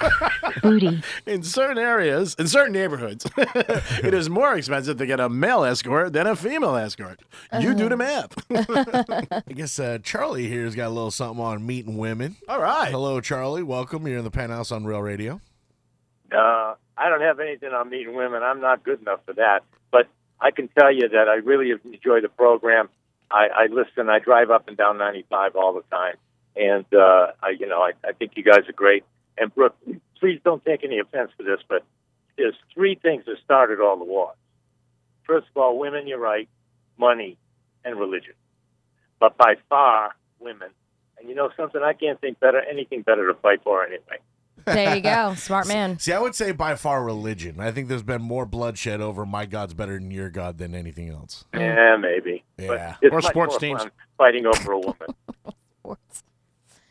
Booty. In certain areas, in certain neighborhoods, it is more expensive to get a male escort than a female escort. You do the math. I guess uh, Charlie here's got a little something on meeting women. All right. Hello, Charlie. Welcome. You're in the penthouse on Real Radio. Uh, I don't have anything on meeting women. I'm not good enough for that. But I can tell you that I really enjoy the program. I, I listen. I drive up and down 95 all the time, and uh, I, you know, I, I think you guys are great. And Brooke, please don't take any offense to this, but there's three things that started all the wars. First of all, women, you're right, money and religion. But by far, women. And you know something? I can't think better, anything better to fight for anyway. There you go. Smart man. See, I would say by far religion. I think there's been more bloodshed over my God's better than your God than anything else. Yeah, maybe. Yeah. But it's Or much sports more teams. fun fighting over a woman.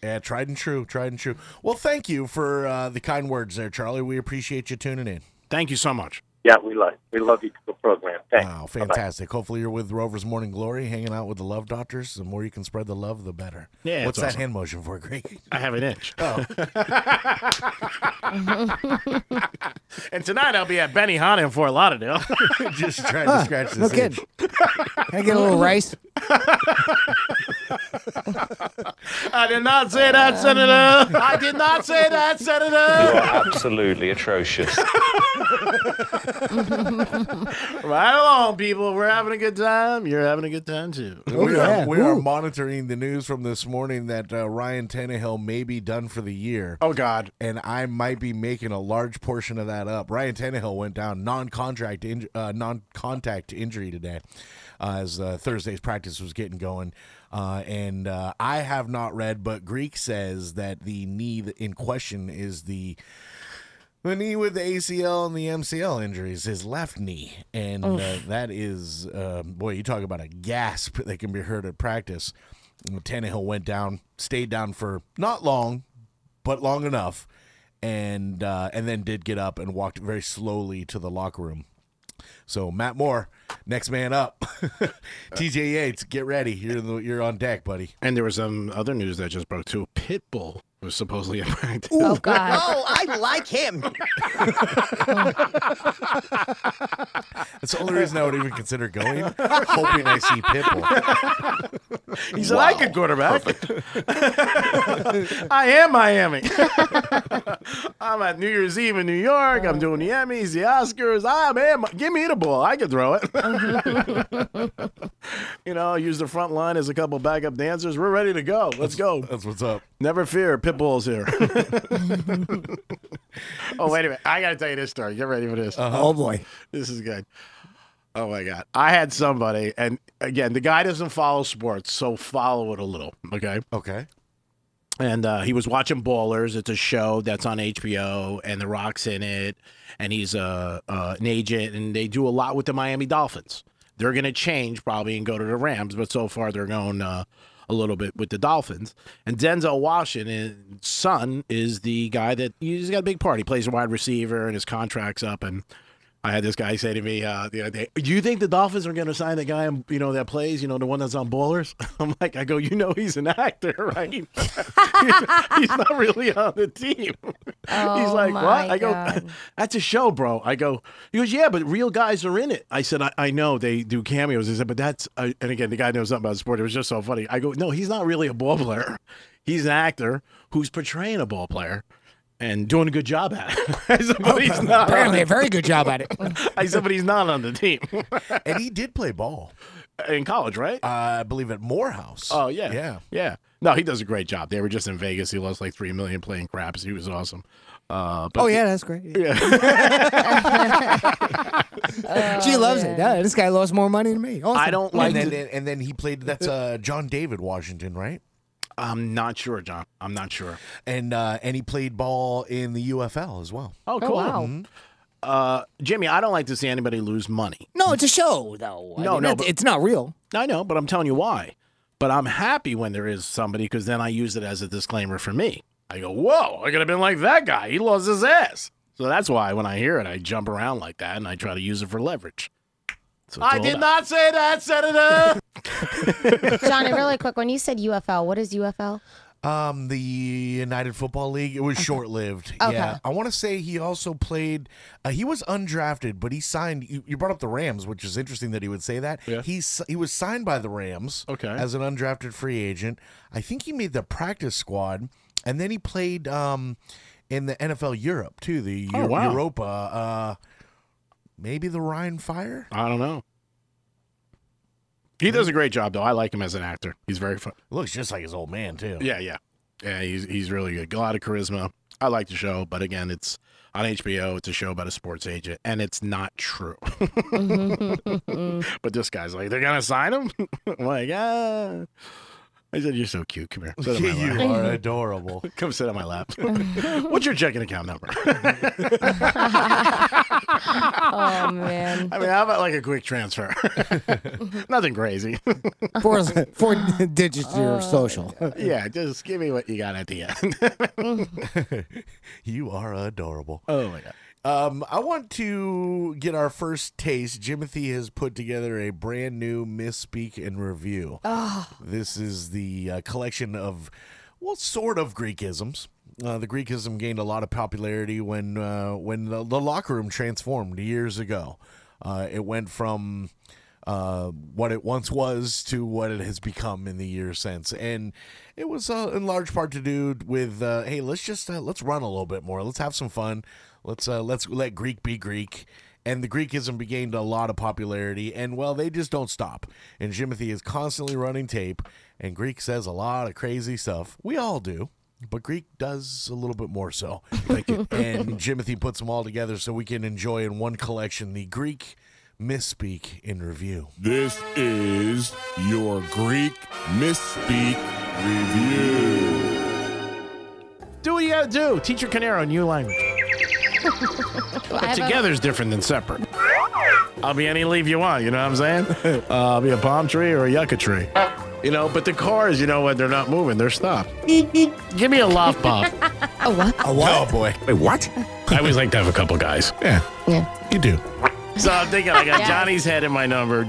Yeah, tried and true, tried and true. Well, thank you for uh, the kind words there, Charlie. We appreciate you tuning in. Thank you so much. Yeah, we love we love you the program. Thanks. Wow, Bye-bye. fantastic. Hopefully you're with Rover's Morning Glory, hanging out with the Love Doctors. The more you can spread the love, the better. Yeah, What's that awesome. hand motion for, Greg? I have an itch. Oh. and tonight I'll be at Benihana in Fort Lauderdale. Just trying Huh, to scratch no this kidding. itch. Can I get a little rice? I did not say that, Senator. I did not say that, Senator. You are absolutely atrocious. right along, people. We're having a good time. You're having a good time too. we are, we are monitoring the news from this morning that uh, Ryan Tannehill may be done for the year. Oh God! And I might be making a large portion of that up. Ryan Tannehill went down non-contract in, uh, non-contact injury today, uh, as uh, Thursday's practice was getting going. Uh, and uh, I have not read, but Greek says that the knee in question is the the knee with the ACL and the MCL injuries, his left knee, and uh, that is, uh, boy, you talk about a gasp that can be heard at practice. Tannehill went down, stayed down for not long, but long enough, and uh, and then did get up and walked very slowly to the locker room. So Matt Moore, next man up. TJ Yates, get ready. You're the, you're on deck, buddy. And there was some other news that just broke too. Pitbull was supposedly a practice. Oh God. Oh, I like him. That's the only reason I would even consider going, hoping I see Pitbull. He said, "I could quarterback. I am Miami. I'm at New Year's Eve in New York. I'm doing the Emmys, the Oscars. I'm am. Give me the ball. I can throw it. you know, use the front line as a couple backup dancers. We're ready to go. Let's go. That's what's up. Never fear, Pitbull's here. oh wait a minute! I got to tell you this story. Get ready for this. Oh boy. This is good. Oh my god. I had somebody and again, the guy doesn't follow sports, so follow it a little, okay? Okay. And uh, he was watching Ballers. It's a show that's on HBO, and The Rock's in it, and he's a uh, an agent, and they do a lot with the Miami Dolphins. They're going to change probably and go to the Rams, but so far they're going uh, a little bit with the Dolphins. And Denzel Washington's son is the guy that he's got a big part. He plays a wide receiver, and his contract's up, and I had this guy say to me uh, the other day, "Do you think the Dolphins are going to sign the guy, you know, that plays, you know, the one that's on Ballers?" I'm like, I go, you know, he's an actor, right? he's, he's not really on the team. he's Oh, like, my what? I go, God. that's a show, bro. I go, he goes, yeah, but real guys are in it. I said, I, I know they do cameos. He said, but that's, uh, and again, the guy knows something about sport. It was just so funny. I go, no, he's not really a ball player. He's an actor who's portraying a ball player. And doing a good job at it. I said, but he's not. Apparently, a very good job at it. I said, but he's not on the team. and he did play ball in college, right? Uh, I believe at Morehouse. Oh yeah, yeah, yeah. No, he does a great job. They were just in Vegas. He lost like three million playing craps. He was awesome. Uh, but Oh yeah, that's great. Yeah. she loves it. Yeah, this guy lost more money than me. Awesome. I don't like and then, and then he played. That's uh, John David Washington, right? I'm not sure, John. I'm not sure. And uh, and he played ball in the UFL as well. Oh, cool. Mhm. Uh, Jimmy, I don't like to see anybody lose money. No, it's a show though. I No, mean, no, it- but- it's not real. I know, but I'm telling you why. But I'm happy when there is somebody because then I use it as a disclaimer for me. I go, whoa, I could have been like that guy. He lost his ass. So that's why when I hear it, I jump around like that and I try to use it for leverage. So I did about- not say that, Senator. Johnny, really quick, when you said UFL, what is UFL? Um, the United Football League. It was short lived. Okay. Yeah, I want to say he also played. Uh, he was undrafted, but he signed. You, you brought up the Rams, which is interesting that he would say that. Yeah. He's he was signed by the Rams. Okay. As an undrafted free agent, I think he made the practice squad, and then he played um in the NFL Europe too. The Oh, Eu- wow. Europa. Uh, maybe the Rhein Fire. I don't know. He does a great job, though. I like him as an actor. He's very fun. Looks just like his old man too. Yeah, yeah, yeah. He's he's really good. A lot of charisma. I like the show, but again, it's on HBO. It's a show about a sports agent, and it's not true. but this guy's like, they're gonna sign him. I'm like, ah. I said, "You're so cute. Come here. Sit on my you are adorable. Come sit on my lap. What's your checking account number? oh man. I mean, how about like a quick transfer? Nothing crazy. Four, four digits to your oh, social. yeah, just give me what you got at the end. Mm. you are adorable. Oh my god. Um, I want to get our first taste. Jimothy has put together a brand new misspeak and review. Oh. This is the uh, collection of, well, sort of Greekisms. Uh, the Greekism gained a lot of popularity when uh, when the, the locker room transformed years ago. Uh, it went from uh, what it once was to what it has become in the years since, and it was uh, in large part to do with uh, hey, let's just uh, let's run a little bit more, let's have some fun, let's uh, let's let Greek be Greek. And the Greekism gained a lot of popularity, and well, they just don't stop. And Jimothy is constantly running tape, and Greek says a lot of crazy stuff. We all do, but Greek does a little bit more so. Thank you. and Jimothy puts them all together so we can enjoy in one collection the Greek misspeak in review. This is your Greek misspeak review. do what you gotta do. Teach your Canaro a new language. I But have a- different than separate. I'll be any leaf you want. You know what I'm saying? Uh, I'll be a palm tree or a yucca tree. You know, but the cars, you know what? They're not moving. They're stopped. Give me a loft bob. A what? A what? Oh boy. Wait, what? I always like to have a couple guys. Yeah. Yeah. You do. So I'm thinking I got Yeah. Johnny's head in my number.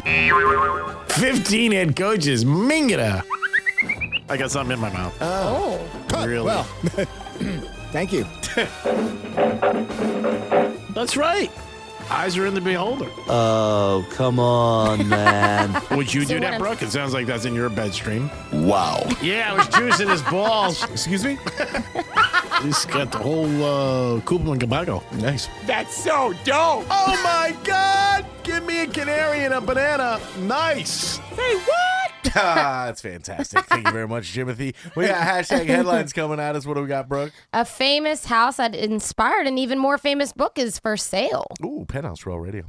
15 head coaches. Mingada. I got something in my mouth. Oh. Really? Well, thank you. That's right. Eyes are in the beholder. Oh, come on, man. Would you do that, I'm- Brooke? It sounds like that's in your bedstream. Wow. Yeah, I was juicing his balls. Excuse me? He's got the whole uh, Koopa and Gabago. Nice. That's so dope. Oh my God! Give me a canary and a banana. Nice. Hey, what? ah, that's fantastic. Thank you very much, Jimothy. We got hashtag headlines coming at us. What do we got, Brooke? A famous house that inspired an even more famous book is for sale. Ooh, Penthouse Row Radio.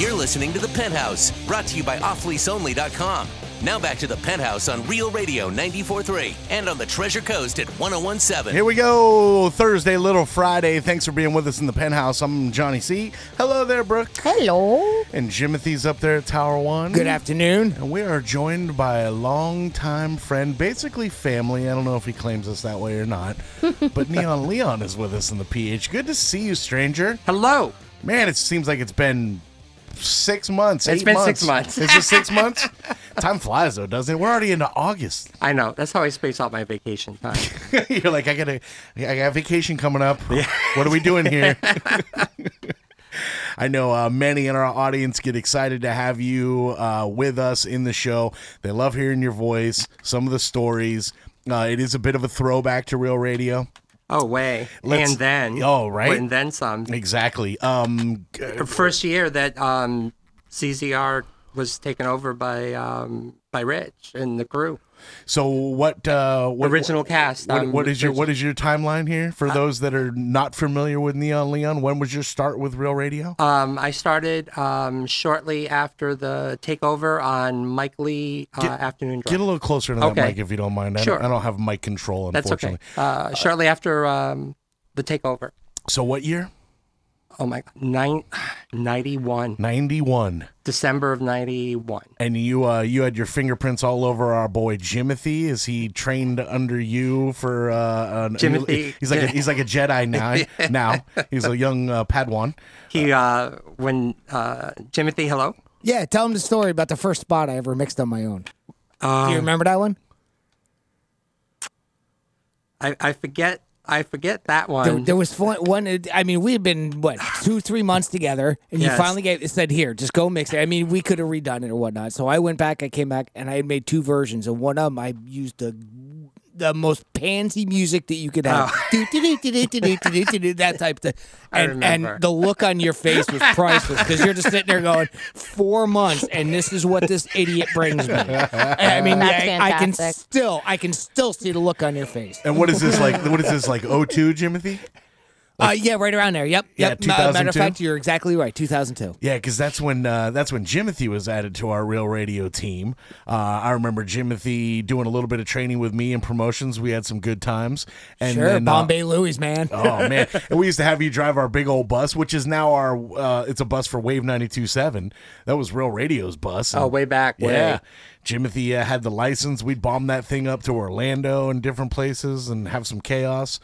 You're listening to The Penthouse, brought to you by offleaseonly.com. Now back to The Penthouse on Real Radio 94.3 and on the Treasure Coast at 1017. Here we go. Thursday, Little Friday. Thanks for being with us in the penthouse. I'm Johnny C. Hello there, Brooke. Hello. And Jimothy's up there at Tower One. Good afternoon. And we are joined by a longtime friend, basically family. I don't know if he claims us that way or not. but Neon Leon is with us in the PH. Good to see you, stranger. Hello. Man, it seems like it's been six months. It's eight been months. six months. Is it six months? Time flies though, doesn't it? We're already into August. I know. That's how I space out my vacation time. You're like, I got a, I got vacation coming up. What are we doing here? I know uh, many in our audience get excited to have you uh, with us in the show. They love hearing your voice, some of the stories. Uh, it is a bit of a throwback to real radio. Oh, way. Let's- and then. Oh, right. And then some. Exactly. Um, first year that um, CZR was taken over by um, by Rich and the crew. So what? Uh, what Original cast. What, um, what is your what is your timeline here for those that are not familiar with Neon Leon? When was your start with Real Radio? Um, I started um, shortly after the takeover on Mike Lee uh, Afternoon Drive. Get a little closer to that Okay. mic if you don't mind. I, Sure. don't, I don't have mic control, Unfortunately, That's okay. unfortunately. Uh, shortly after um, the takeover. So what year? Oh my God, nine, 91. 91. December of 91. And you uh, you had your fingerprints all over our boy Jimothy. Is he trained under you for uh, an, Jimothy. He's like a, he's like a Jedi now. now he's a young uh, Padawan. He, uh, when, uh, Timothy, hello? Yeah, tell him the story about the first spot I ever mixed on my own. Do Um, you remember that one? I, I forget, I forget that one. there was one, one. I mean, we had been what two, three months together, and Yes. you finally gave said, "Here, just go mix it." I mean, we could have redone it or whatnot. So I went back. I came back, and I had made two versions. And one of them, I used the the most pansy music that you could have. that type of thing. And, and the look on your face was priceless because you're just sitting there going, four months, and this is what this idiot brings me. I mean, I, I, can still, I can still see the look on your face. And what is this like? What is this like? O2, Jimothy? Uh, yeah, right around there. Yep. Yeah, Yep. Ma- Matter of fact, you're exactly right. 2002. Yeah, because that's when uh, that's when Jimothy was added to our Real Radio team. Uh, I remember Jimothy doing a little bit of training with me in promotions. We had some good times. And sure, then, uh, Bombay Louis, man. Oh man! And we used to have you drive our big old bus, which is now our. Uh, it's a bus for Wave 92.7. That was Real Radio's bus. Oh, way back, way. Yeah. Jimothy uh, had the license. We'd bomb that thing up to Orlando and different places and have some chaos.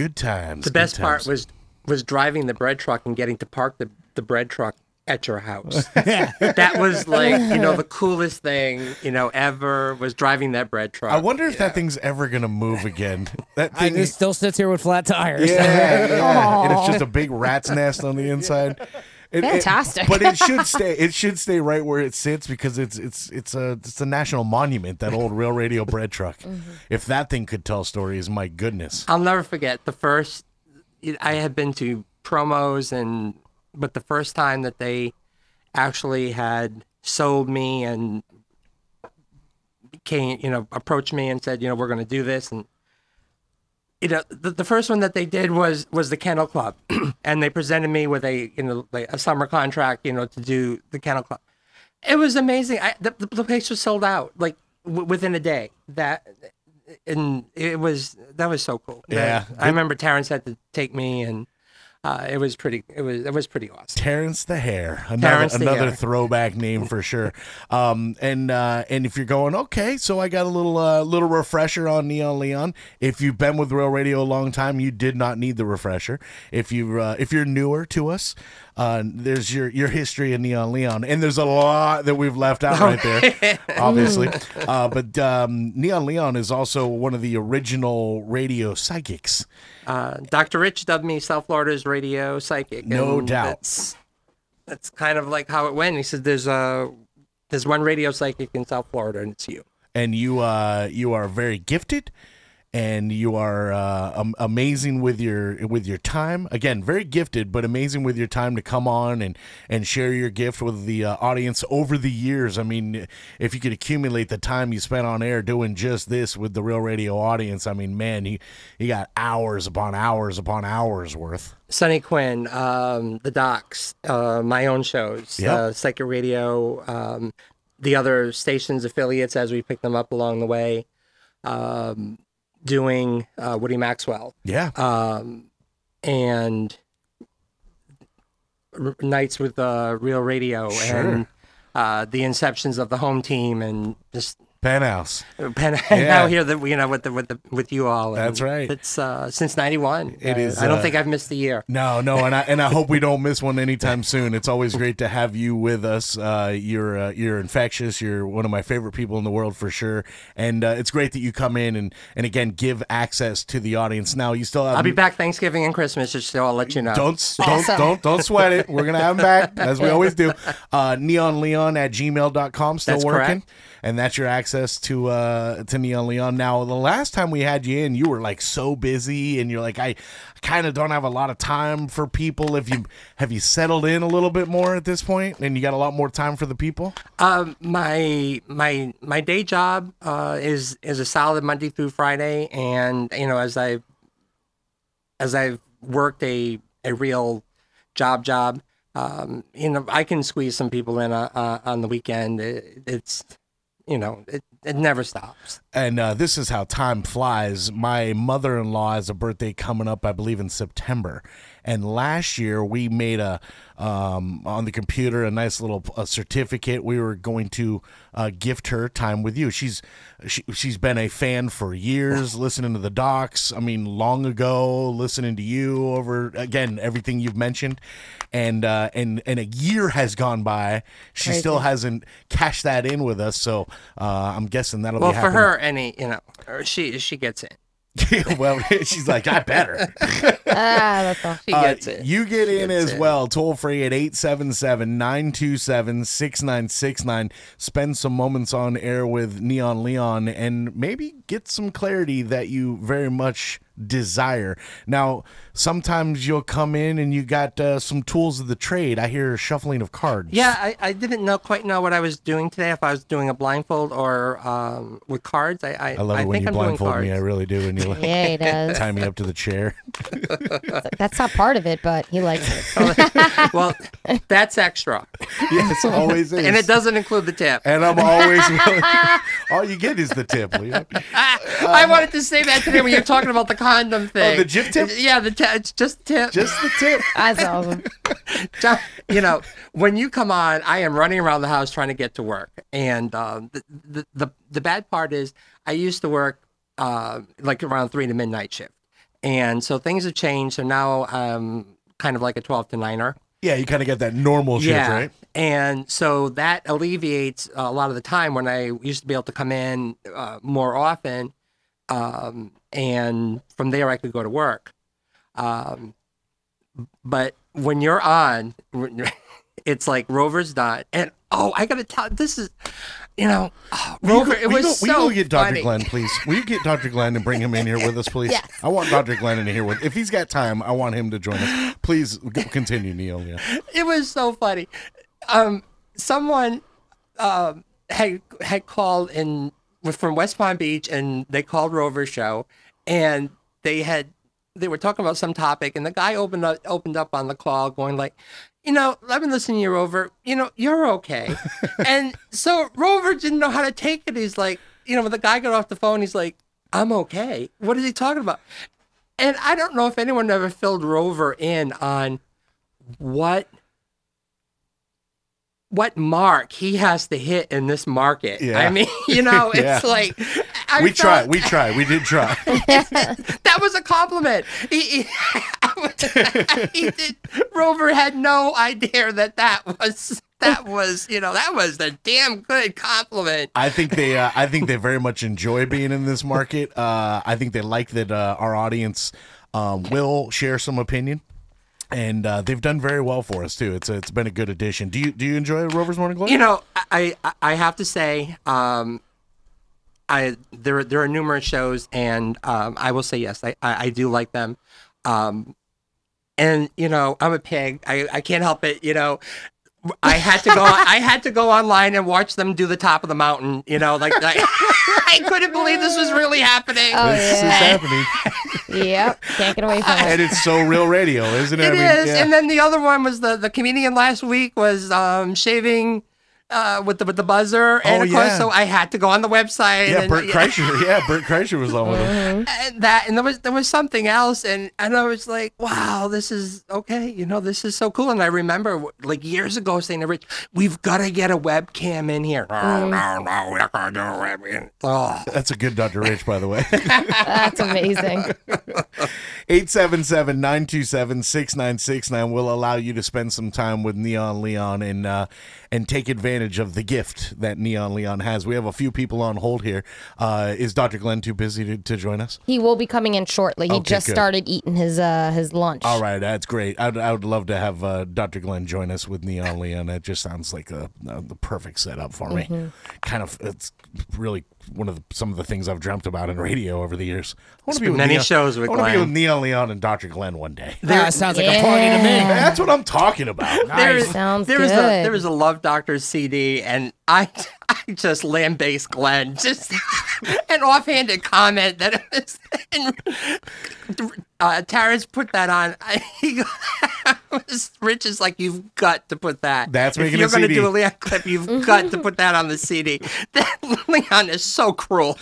Good times. The good best part was was driving the bread truck and getting to park the, the bread truck at your house. that was like, you know, the coolest thing, you know, ever was driving that bread truck. I wonder if that thing's ever gonna move again. That I, thing it still sits here with flat tires. Yeah, yeah. and it's just a big rat's nest on the inside. It- it- Fantastic. but it should stay. It should stay right where it sits because it's it's it's a it's a national monument. That old Real Radio bread truck. Mm-hmm. If that thing could tell stories, my goodness. I'll never forget the first. I had been to promos, and but the first time that they actually had sold me and came, you know, approached me and said, you know, we're going to do this, and you know, the, the first one that they did was was the Kennel Club, and they presented me with a you know like a summer contract, you know, to do the Kennel Club. It was amazing. I, the, the place was sold out like w- within a day. That and it was that was so cool. Yeah. I remember Terrence had to take me, and uh, it was pretty. It was it was pretty awesome. Terrence the Hare, another Terrence the another Hare. throwback name for sure. Um, and uh, and if you're going, okay, so I got a little uh, little refresher on Neon Leon. If you've been with Real Radio a long time, you did not need the refresher. If you uh, if you're newer to us, uh, there's your your history of Neon Leon, and there's a lot that we've left out right there, obviously. Uh, but um, Neon Leon is also one of the original radio psychics. Uh, Dr. Rich dubbed me South Florida's radio psychic. No doubt. That's, that's kind of like how it went. He said, "There's a there's one radio psychic in South Florida, and it's you." and you uh you are very gifted and you are uh, am- amazing with your with your time. Again very gifted but amazing with your time to come on and and share your gift with the uh, audience over the years. I mean if you could accumulate the time you spent on air doing just this with the real radio audience i mean man you you got hours upon hours upon hours worth. Sonny Quinn, um, the Docs, uh, my own shows, Yep. uh, Psychic Radio, um, the other stations affiliates as we pick them up along the way, um, doing uh, Woody Maxwell. Yeah. Um, and r- nights with uh, Real Radio Sure. and uh, the inceptions of the home team and just penthouse Pen- Yeah. now here that you know with the with the with you all. That's right. It's uh, since '91. It I, is, I don't uh, think I've missed a year. No, no, and I and I hope we don't miss one anytime soon. It's always great to have you with us. Uh, you're uh, you're infectious. You're one of my favorite people in the world for sure, and uh, it's great that you come in and and again give access to the audience. Now you still have. I'll be back Thanksgiving and Christmas, just so I'll let you know. Don't don't don't don't sweat it. We're gonna have him back as we always do. Uh, neonleon at gmail.com still That's working. correct. And that's your access to uh to Neon Leon. Now the last time we had you in, you were like so busy and you're like, I kind of don't have a lot of time for people. If you have you settled in a little bit more at this point and you got a lot more time for the people? Um, my my my day job uh, is is a solid Monday through Friday, and you know as I as I've worked a a real job job, um, you know I can squeeze some people in uh, uh, on the weekend. It, it's you know it, it never stops. And uh, this is how time flies. My mother in law has a birthday coming up, I believe, in September. And last year we made a um, on the computer a nice little a certificate. We were going to uh, gift her time with you. She's she, she's been a fan for years, listening to the docs. I mean, long ago, listening to you over again everything you've mentioned, and uh, and and a year has gone by. She Crazy. still hasn't cashed that in with us. So uh, I'm guessing that'll well, be well for her, any you know, she she gets in. well, she's like, I better. Ah, that's all. She Uh, gets it. You get in as it. well. Toll free at 877 927 6969. Spend some moments on air with Neon Leon and maybe get some clarity that you very much desire. Now, sometimes you'll come in and you got uh, some tools of the trade. I hear shuffling of cards. Yeah, I, I didn't know quite know what I was doing today. If I was doing a blindfold or um, with cards, I I, I love it when think you I'm blindfold me. I really do. And you like Yeah, he does. tie me up to the chair. That's not part of it, but he likes it. well, that's extra. Yes, always is. And it doesn't include the tip. And I'm always willing. All you get is the tip, Leon. I wanted to say that today when you're talking about the condom thing. Oh, the jif tip? Yeah, the t- it's just tip. Just the tip. That's awesome. Just- you know, when you come on, I am running around the house trying to get to work, and um, the, the the the bad part is I used to work uh, like around three to midnight shift, and so things have changed. So now I'm kind of like a twelve to niner. Yeah, you kind of get that normal shift, yeah. right? And so that alleviates a lot of the time when I used to be able to come in uh, more often. Um, and from there, I could go to work. Um, but when you're on, it's like Rover's done. And oh, I got to tell this is, you know, oh, Rover, go- it was go, will so you go get Dr. funny. Glenn, please? Will you get Dr. Glenn and bring him in here with us, please? Yes. I want Dr. Glenn in here with. If he's got time, I want him to join us. Please g- continue, Neil. Yeah. it was so funny. Um, someone um, had had called in was from West Palm Beach, and they called Rover Show, and they had they were talking about some topic, and the guy opened up opened up on the call, going like, you know, I've been listening to you, Rover. You know, you're okay, and so Rover didn't know how to take it. He's like, you know, when the guy got off the phone, he's like, I'm okay. What is he talking about? And I don't know if anyone ever filled Rover in on what what mark he has to hit in this market. Yeah. I mean, you know, it's Yeah. like I we felt- tried. We tried. We did try. that was a compliment. He, he, he did, Rover had no idea that that was that was you know that was a damn good compliment. I think they. Uh, I think they very much enjoy being in this market. Uh, I think they like that uh, our audience um, will share some opinion, and uh, they've done very well for us too. It's a, it's been a good addition. Do you do you enjoy Rover's Morning Glory? You know, I I, have to say, um, I there there are numerous shows, and um, I will say yes, I I, I do like them. Um, and you know, I'm a pig. I I can't help it. You know. I had to go. I had to go online and watch them do the top of the mountain. You know, like, like I couldn't believe this was really happening. Oh, this is happening, Yep. Can't get away from it. and it's so real radio, isn't it? It I mean, is. yeah. And then the other one was the the comedian last week was um, shaving uh, with the with the buzzer, and Oh, of course, yeah. so I had to go on the website. yeah, and, Bert Kreischer. Yeah, Bert Kreischer was on with him. and that and there was there was something else and and I was like wow this is okay you know this is so cool and I remember like years ago saying to Rich we've got to get a webcam in here no no no we're not gonna do a webcam oh That's a good Dr. Rich, by the way. That's amazing. 877 927 6969 will allow you to spend some time with Neon Leon and uh, and take advantage of the gift that Neon Leon has. We have a few people on hold here. Uh, is Dr. Glenn too busy to, to join us? He will be coming in shortly. He Okay, just good. started eating his uh his lunch. All right, that's great. I'd, I would love to have uh, Dr. Glenn join us with Neon Leon. That just sounds like a, uh, the perfect setup for me. Mhm. Kind of, it's really one of the, some of the things I've dreamt about in radio over the years. I want It's been many shows with I want to be with Neon Leon and Dr. Glenn one day. That sounds like a party to me. That's what I'm talking about. there is Sounds there was a there was a Love Doctor CD and I I just lambaste Glenn just an offhanded comment that it was and, uh, Terrence put that on. I, he was Rich is like you've got to put that. That's if making a you're gonna CD. do a Leon clip, you've got to put that on the CD. That Leon is so cruel.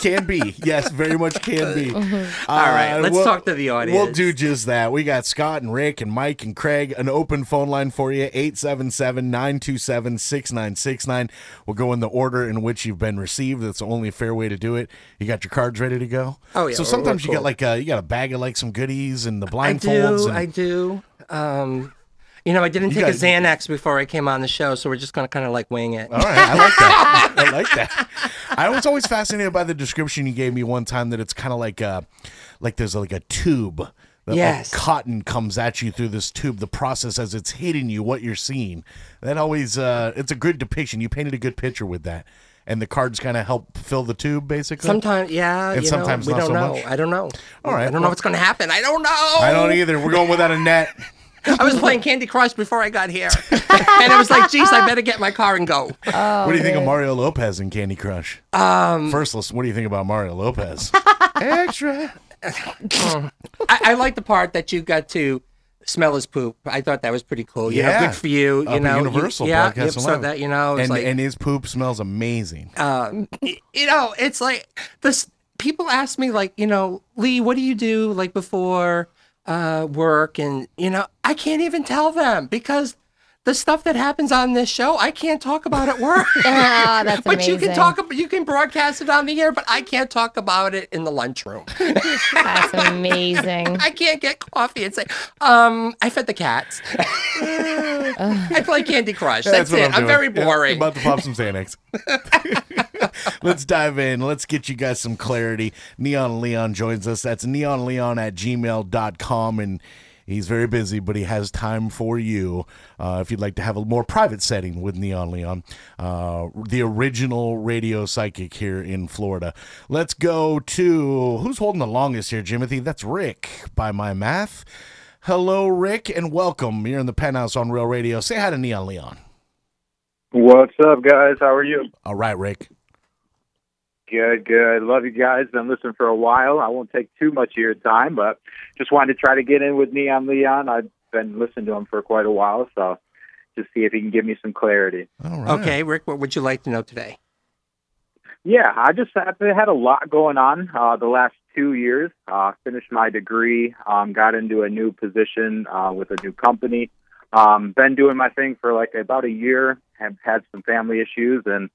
can be. Yes, very much can be. Uh-huh. Uh, All right, let's talk to the audience. We'll do just that. We got Scott and Rick and Mike and Craig, an open phone line for you 877 927 6969. We'll go in the order in which you've been received. That's the only fair way to do it. You got your cards ready to go? Oh, yeah, So sometimes we're you got like a, you got a bag of like some goodies and the I blindfolds. I do. Um, You know, I didn't You take guys- a Xanax before I came on the show, so we're just gonna kind of like wing it. All right, I like that. I like that. I was always fascinated by the description you gave me one time that it's kind of like a, like there's like a tube. That like, Yes. cotton comes at you through this tube. The process as it's hitting you, what you're seeing. That always, uh, it's a good depiction. You painted a good picture with that, and the cards kind of help fill the tube, basically. Sometimes, yeah, and sometimes know, we not don't so know. much. I don't know. All right, I don't know what's gonna happen. I don't know. I don't either. We're going without a net. I was playing Candy Crush before I got here, and it was like, geez, I better get my car and go. what do you think of Mario Lopez in Candy Crush? Um, First, let's. What do you think about Mario Lopez? Extra. I, I like the part that you got to smell his poop. I thought that was pretty cool. You know, good for you. You Up know, you- Universal yeah, Broadcast yep, so that you know, and, like, and his poop smells amazing. um, you know, it's like this. People ask me, like, you know, Lee, what do you do like before uh, work? And you know, I can't even tell them because the stuff that happens on this show, I can't talk about at work. Ah, that's but you can talk about, you can broadcast it on the air, but I can't talk about it in the lunchroom. That's amazing. I can't get coffee and say, um, I fed the cats. I play Candy Crush. That's, what it. I'm, doing. very Yeah, boring. about to pop some Xanax. Let's dive in. Let's get you guys some clarity. Neon Leon joins us. That's neonleon at gmail.com. And he's very busy, but he has time for you. Uh, if you'd like to have a more private setting with Neon Leon, uh, the original radio psychic here in Florida. Let's go to who's holding the longest here, Jimothy? That's Rick by my math. Hello, Rick, and welcome. You're in the penthouse on Real Radio. Say hi to Neon Leon. What's up, guys? How are you? All right, Rick. Good, good. Love you guys. Been listening for a while. I won't take too much of your time, but just wanted to try to get in with Neon Leon. I've been listening to him for quite a while, so just see if he can give me some clarity. All right. Okay, Rick, what would you like to know today? Yeah, I just I've had a lot going on uh, the last two years. Uh, finished my degree, um, got into a new position uh, with a new company. Um, been doing my thing for like about a year. Have had some family issues and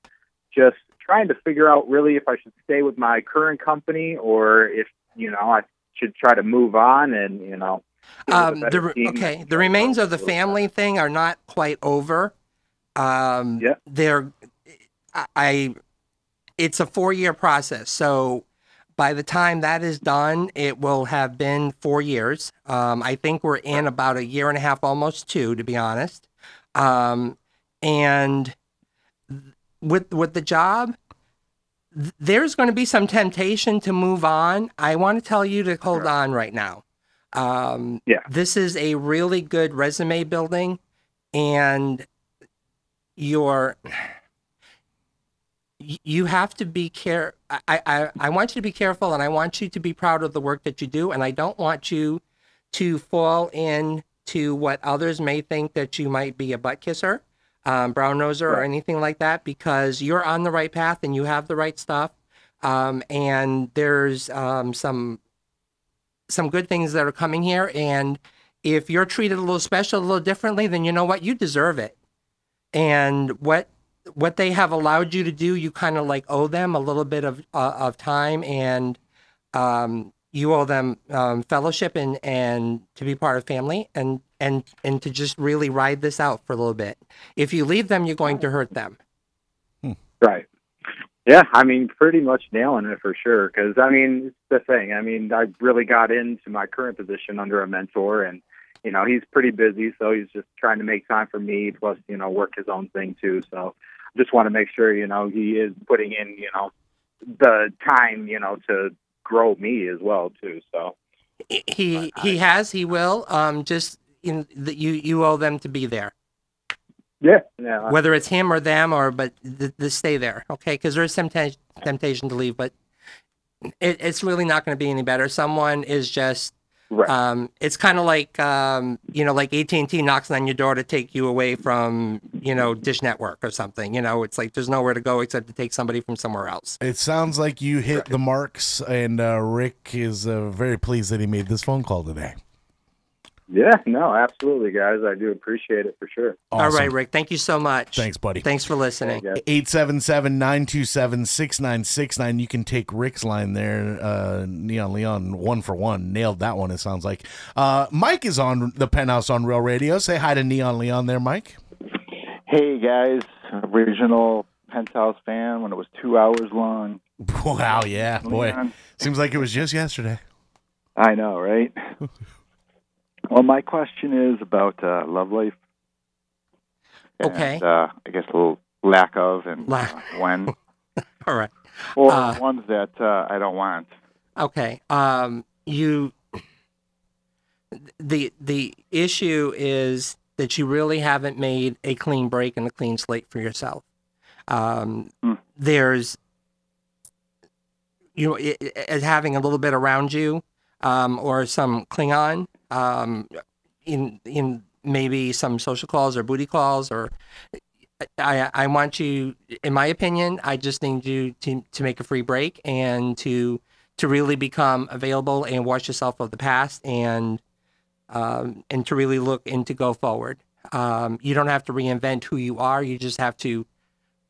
just trying to figure out really if I should stay with my current company or if you know I should try to move on and you know. get with a Um, the, re- okay, the remains of the family thing are not quite over. Um, yeah. They're, I, I, it's a four year process. So by the time that is done, it will have been four years. Um, I think we're in about a year and a half, almost two, to be honest. Um, and with with the job, th- there's going to be some temptation to move on. I want to tell you to hold on right now. Um, yeah. This is a really good resume building, and your you have to be care. I, I I want you to be careful, and I want you to be proud of the work that you do, and I don't want you to fall into what others may think that you might be a butt kisser, um, brown noser, or anything like that, because you're on the right path and you have the right stuff. Um, and there's um, some some good things that are coming here. And if you're treated a little special, a little differently, then you know what you deserve it. And what what they have allowed you to do, you kind of like owe them a little bit of uh, of time, and um, you owe them um, fellowship and and to be part of family, and and and to just really ride this out for a little bit. If you leave them, you're going to hurt them. Right. Yeah, I mean, pretty much nailing it for sure. Because I mean, it's the thing. I mean, I really got into my current position under a mentor, and you know, he's pretty busy, so he's just trying to make time for me. Plus, you know, work his own thing too. So, I just want to make sure you know he is putting in you know the time you know to grow me as well too. So, He he has, he will. Um, just in that you you owe them to be there. yeah, yeah. whether it's him or them or but th- th- stay there okay? Because there's temptation temptation to leave but it, it's really not going to be any better. Someone is just um, it's kind of like um, you know like AT&T knocks on your door to take you away from you know Dish Network or something you know? It's like there's nowhere to go except to take somebody from somewhere else. It sounds like you hit the marks, and uh, Rick is uh, very pleased that he made this phone call today. Yeah, no, absolutely, guys. I do appreciate it for sure. All right, Rick. Thank you so much. Thanks, buddy. Thanks for listening. 877-927-6969. You can take Rick's line there. Uh, Neon Leon, one for one. Nailed that one, it sounds like. Uh, Mike is on the Penthouse on Real Radio. Say hi to Neon Leon there, Mike. Hey guys, original Penthouse fan when it was two hours long. Wow, yeah, boy. Seems like it was just yesterday. I know, right? well, my question is about uh, love life. And, Okay. Uh, I guess a little lack of and Lack. uh, when, All right. or Uh, ones that uh, I don't want. Okay. Um, you. The the issue is that you really haven't made a clean break and a clean slate for yourself. Um, There's, you know, i i- as having a little bit around you, um, or some Klingon, um, in in maybe some social calls or booty calls or I, I want you, in my opinion, I just need you to, to make a free break and to to really become available and wash yourself of the past and um, and to really look and to go forward. Um, you don't have to reinvent who you are. You just have to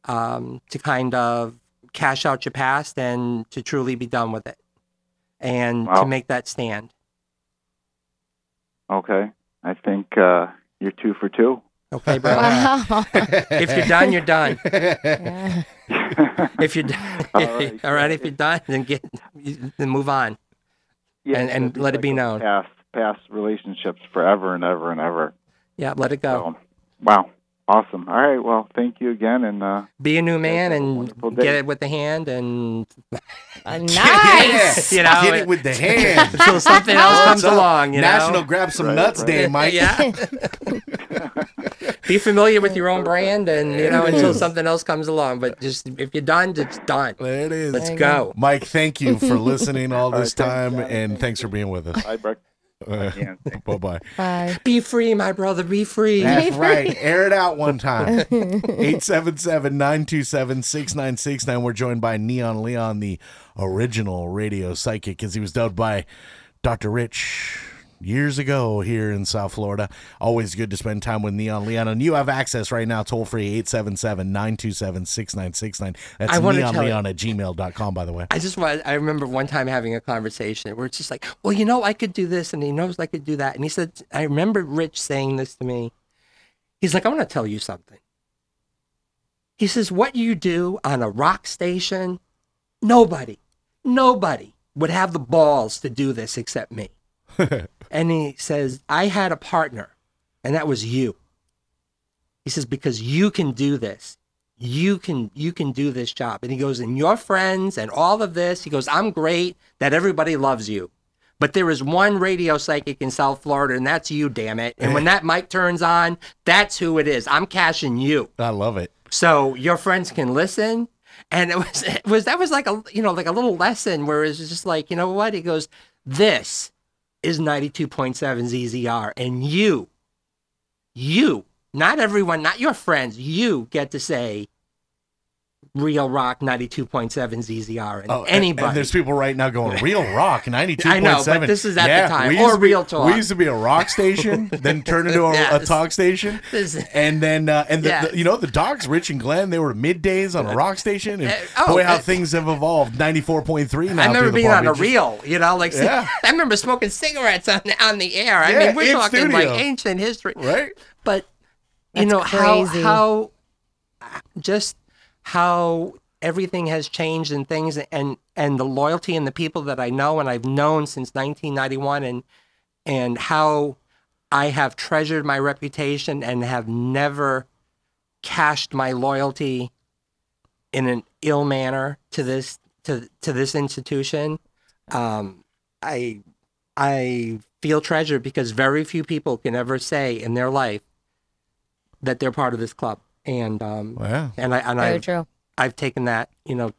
um, to kind of cash out your past and to truly be done with it and Wow. to make that stand. Okay, I think uh, you're two for two. Okay, bro. Wow. if you're done, you're done. if you're done, All right. all right. If you're done, then get then move on. Yeah, and and it'd be let it be known. Past past relationships forever and ever and ever. Yeah, let it go. Wow, awesome. All right, well, thank you again, and uh, Be a new man and get it with the hand and nice. you know, Get it with the hand. until something else comes up? along. You National know? Grab Some Nuts Day, Mike. Yeah. Be familiar with your own brand, and you know until something else comes along. But just if you're done, it's done. There it is. Let's go. Mike, thank you for listening all All this right, thanks, time, guys. and thanks for being with us. bye, Brooke. Uh, bye bye. Bye. Be free, my brother. Be free. That's right. Air it out one time. 877 927 6969. We're joined by Neon Leon, the original radio psychic, as he was dubbed by Dr. Rich years ago here in South Florida. Always good to spend time with Neon Leon. And you have access right now, toll free 877 927 6969. That's I wanna tell you- neonleon at gmail.com, by the way. I just I remember one time having a conversation where it's just like, well, you know, I could do this and he knows I could do that. And he said, I remember Rich saying this to me. He's like, I want to tell you something. He says, what you do on a rock station, nobody, nobody would have the balls to do this except me. and he says, I had a partner and that was you. He says, because you can do this. You can you can do this job. And he goes, and your friends and all of this, he goes, I'm great that everybody loves you. But there is one radio psychic in South Florida, and that's you, damn it. And when that mic turns on, that's who it is. I'm cashing you. I love it. So your friends can listen. And it was it was that was like a you know, like a little lesson where it's just like, you know what? He goes, This is 92.7 ZZR. And you, you, not everyone, not your friends, you get to say Real Rock 92.7 ZZR. And Oh, anybody. And there's people right now going, Real Rock 92.7. I know, but this is at the time. we Or used to be- Real Talk. We used to be a rock station, then turn into a, a talk station. And then, uh, and the, Yes. the- you know, the dogs, Rich and Glenn, they were middays on a rock station. And Uh, oh, boy, how uh, things have evolved. 94.3 now. I remember through the being on a Beaches. reel, you know, like Yeah. I remember smoking cigarettes on the, on the air. I Yeah, mean, we're talking studio. like ancient history, right? But you know crazy. how how just how everything has changed and things and and the loyalty and the people that I know and I've known since 1991 and and how I have treasured my reputation and have never cashed my loyalty in an ill manner to this to to this institution. Um, I I feel treasured because very few people can ever say in their life that they're part of this club, and um, Yeah. and I and Very I've true. I've taken that you know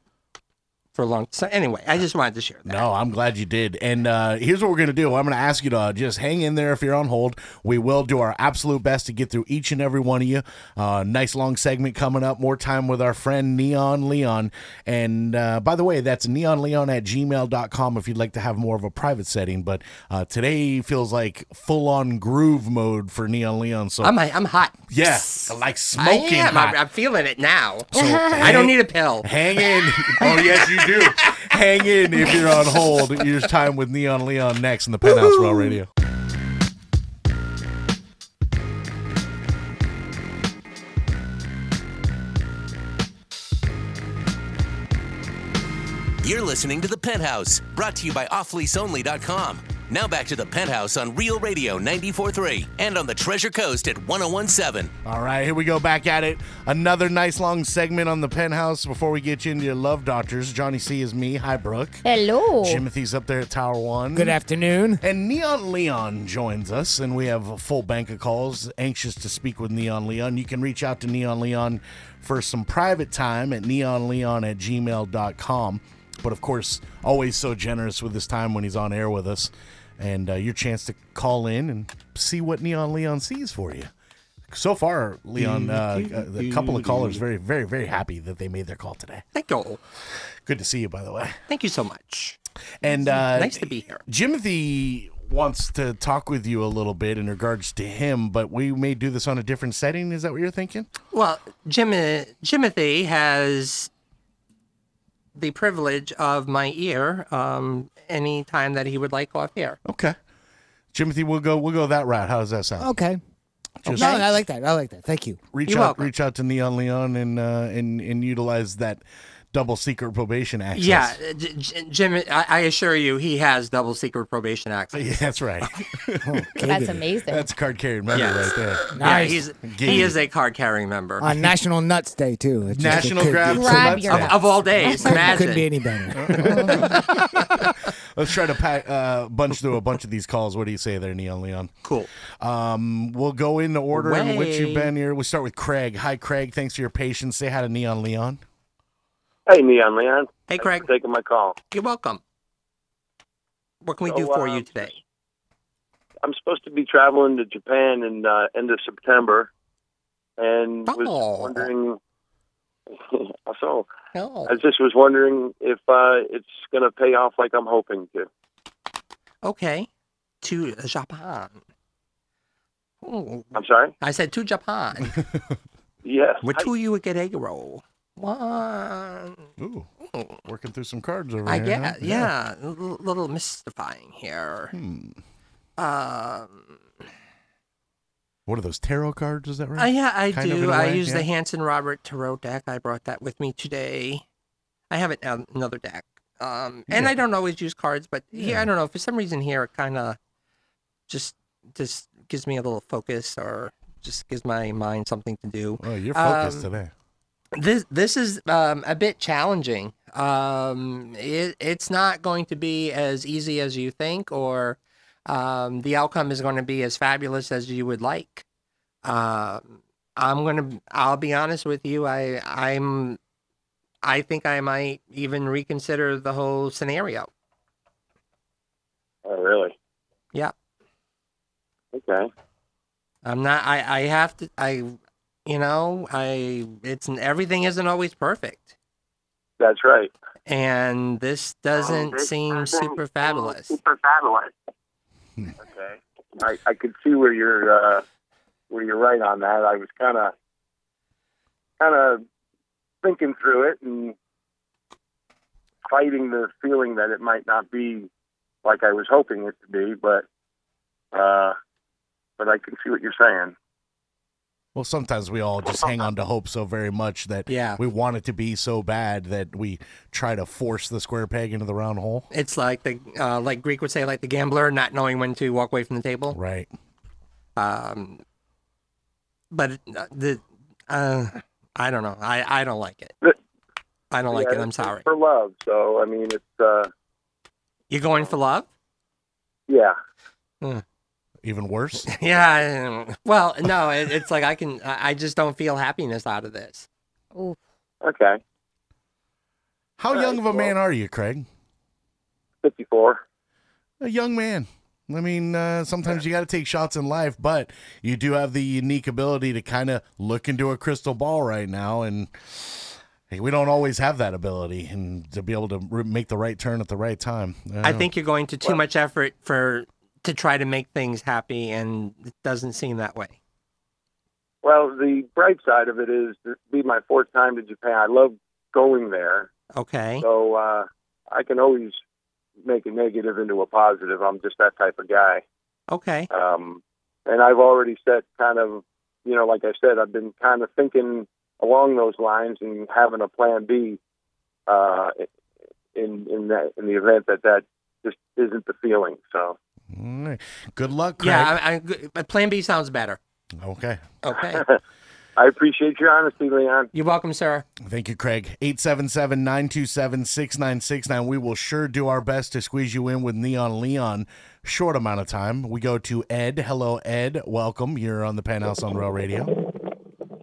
for a long. So anyway, I just wanted to share that. No, I'm glad you did. And uh, here's what we're going to do I'm going to ask you to just hang in there if you're on hold. We will do our absolute best to get through each and every one of you. Uh, nice long segment coming up. More time with our friend Neon Leon. And uh, by the way, that's neonleon at gmail.com if you'd like to have more of a private setting. But uh, today feels like full on groove mode for Neon Leon. So I'm I'm hot. Yeah, like I smoking am. hot. I'm, I'm feeling it now. So I don't need a pill. Hang in. Oh, yes, you do. hang in if you're on hold. Here's time with Neon Leon next in the Penthouse Real Radio. You're listening to The Penthouse, brought to you by offleaseonly.com. Now back to The Penthouse on Real Radio 94.3 and on the Treasure Coast at 1017. All right, here we go back at it. Another nice long segment on the penthouse before we get you into your love doctors. Johnny C is me. Hi, Brooke. Hello. Timothy's up there at Tower One. Good afternoon. And Neon Leon joins us, and we have a full bank of calls. Anxious to speak with Neon Leon. You can reach out to Neon Leon for some private time at neonleon at gmail.com. But of course, always so generous with his time when he's on air with us. And uh, your chance to call in and see what Neon Leon sees for you. So far, Leon, uh, a couple of callers very, very, very happy that they made their call today. Thank you. Good to see you, by the way. Thank you so much. And uh, Nice to be here. Jimothy wants to talk with you a little bit in regards to him, but we may do this on a different setting. Is that what you're thinking? Well, Jim, Jimothy has the privilege of my ear um, any time that he would like off air. Okay. Timothy, we'll go. We'll go that route. How does that sound? Okay. Just- no, I like that. I like that. Thank you. Reach out. Reach out to Neon Leon and uh, and and utilize that double secret probation access. Yeah, J- J- Jim, I, I assure you, he has double secret probation access. Yeah, that's right. That's amazing. That's a card carrying member Yes. right there. Yeah, Nice. he's, Giddy. he is a card carrying member. On National Nuts Day too. It's National could- Grab it some could- Nuts Of, of all days, Couldn't be any better. Let's try to pack, uh, bunch through a bunch of these calls. What do you say there, Neon Leon? Cool. Um, we'll go in the order in which you've been here. We'll start with Craig. Hi, Craig. Thanks for your patience. Say hi to Neon Leon. Hey, Neon Leon. Hey, Thanks Craig. taking my call. You're welcome. What can we So, do for uh, you today? I'm supposed to be traveling to Japan in uh, end of September, and was Oh. wondering. so Oh. I just was wondering if uh, it's going to pay off like I'm hoping to. Okay. To Japan. Oh, I'm sorry. I said to Japan. Yes. With two you would get egg roll. One. Ooh, working through some cards over I here. get huh? yeah, a little, mystifying here. Hmm. Um, What are those tarot cards? Is that right? uh, yeah, I Kind do. I way, use the. Hanson Robert Tarot deck. I brought that with me today. I have it um, another deck. Um, and Yeah. I don't always use cards, but here Yeah. I don't know for some reason here it kind of just just gives me a little focus or just gives my mind something to do. Oh, you're focused Um, today. This this is um, a bit challenging. Um, it, it's not going to be as easy as you think, or um, the outcome is going to be as fabulous as you would like. Um, I'm gonna. I'll be honest with you. I I'm. I think I might even reconsider the whole scenario. Oh, really? Yeah. Okay. I'm not. I. I have to. I. You know. I. It's everything isn't always perfect. That's right. and this doesn't this seem doesn't super fabulous. Super fabulous. okay. I, I could see where you're uh, where you're right on that. I was kind of kind of thinking through it and fighting the feeling that it might not be like I was hoping it to be, but uh, but I can see what you're saying. Well, sometimes we all just hang on to hope so very much that Yeah. we want it to be so bad that we try to force the square peg into the round hole. It's like the uh, like Greek would say, like the gambler not knowing when to walk away from the table. Right. Um, but uh, the uh, I don't know. I I don't like it. I don't like Yeah, it. I'm sorry. For love, so I mean, it's uh, You're going for love? yeah. Even worse. Yeah. Well, no. It, it's like I can. I I just don't feel happiness out of this. Ooh. Okay. How All young right, of a man well- are you, Craig? 54. A young man. I mean, uh, sometimes you got to take shots in life, but you do have the unique ability to kind of look into a crystal ball right now, and hey, we don't always have that ability, and to be able to re- make the right turn at the right time. I think you're going to too much effort for to try to make things happy, and it doesn't seem that way. Well, the bright side of it is this be my fourth time to Japan. I love going there. Okay. So uh, I can always make a negative into a positive. I'm just that type of guy. Okay. Um, and I've already set kind of, you know, like I said, I've been kind of thinking along those lines and having a plan B uh, in in that in the event that that just isn't the feeling. So All right. Good luck, Craig. Yeah, I, I, Plan B sounds better. Okay. Okay. I appreciate your honesty, Leon. You're welcome, sir. Thank you, Craig. 877 927 6969. We will sure do our best to squeeze you in with Neon Leon. Short amount of time. We go to Ed. Hello, Ed. Welcome. You're on the Penthouse on Real Radio.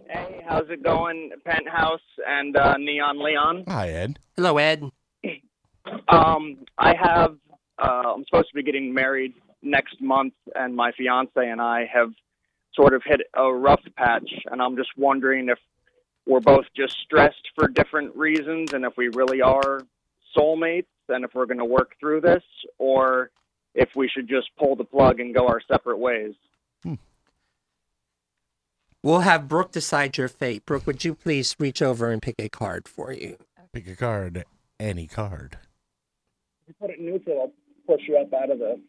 Hey, how's it going, Penthouse and uh, Neon Leon? Hi, Ed. Hello, Ed. Um, I have. Uh, I'm supposed to be getting married next month, and my fiance and I have sort of hit a rough patch, and I'm just wondering if we're both just stressed for different reasons, and if we really are soulmates, and if we're going to work through this, or if we should just pull the plug and go our separate ways. We'll have Brooke decide your fate. Brooke, would you please reach over and pick a card for you? Pick a card. Any card. You put it neutral, I'll push you up out of the.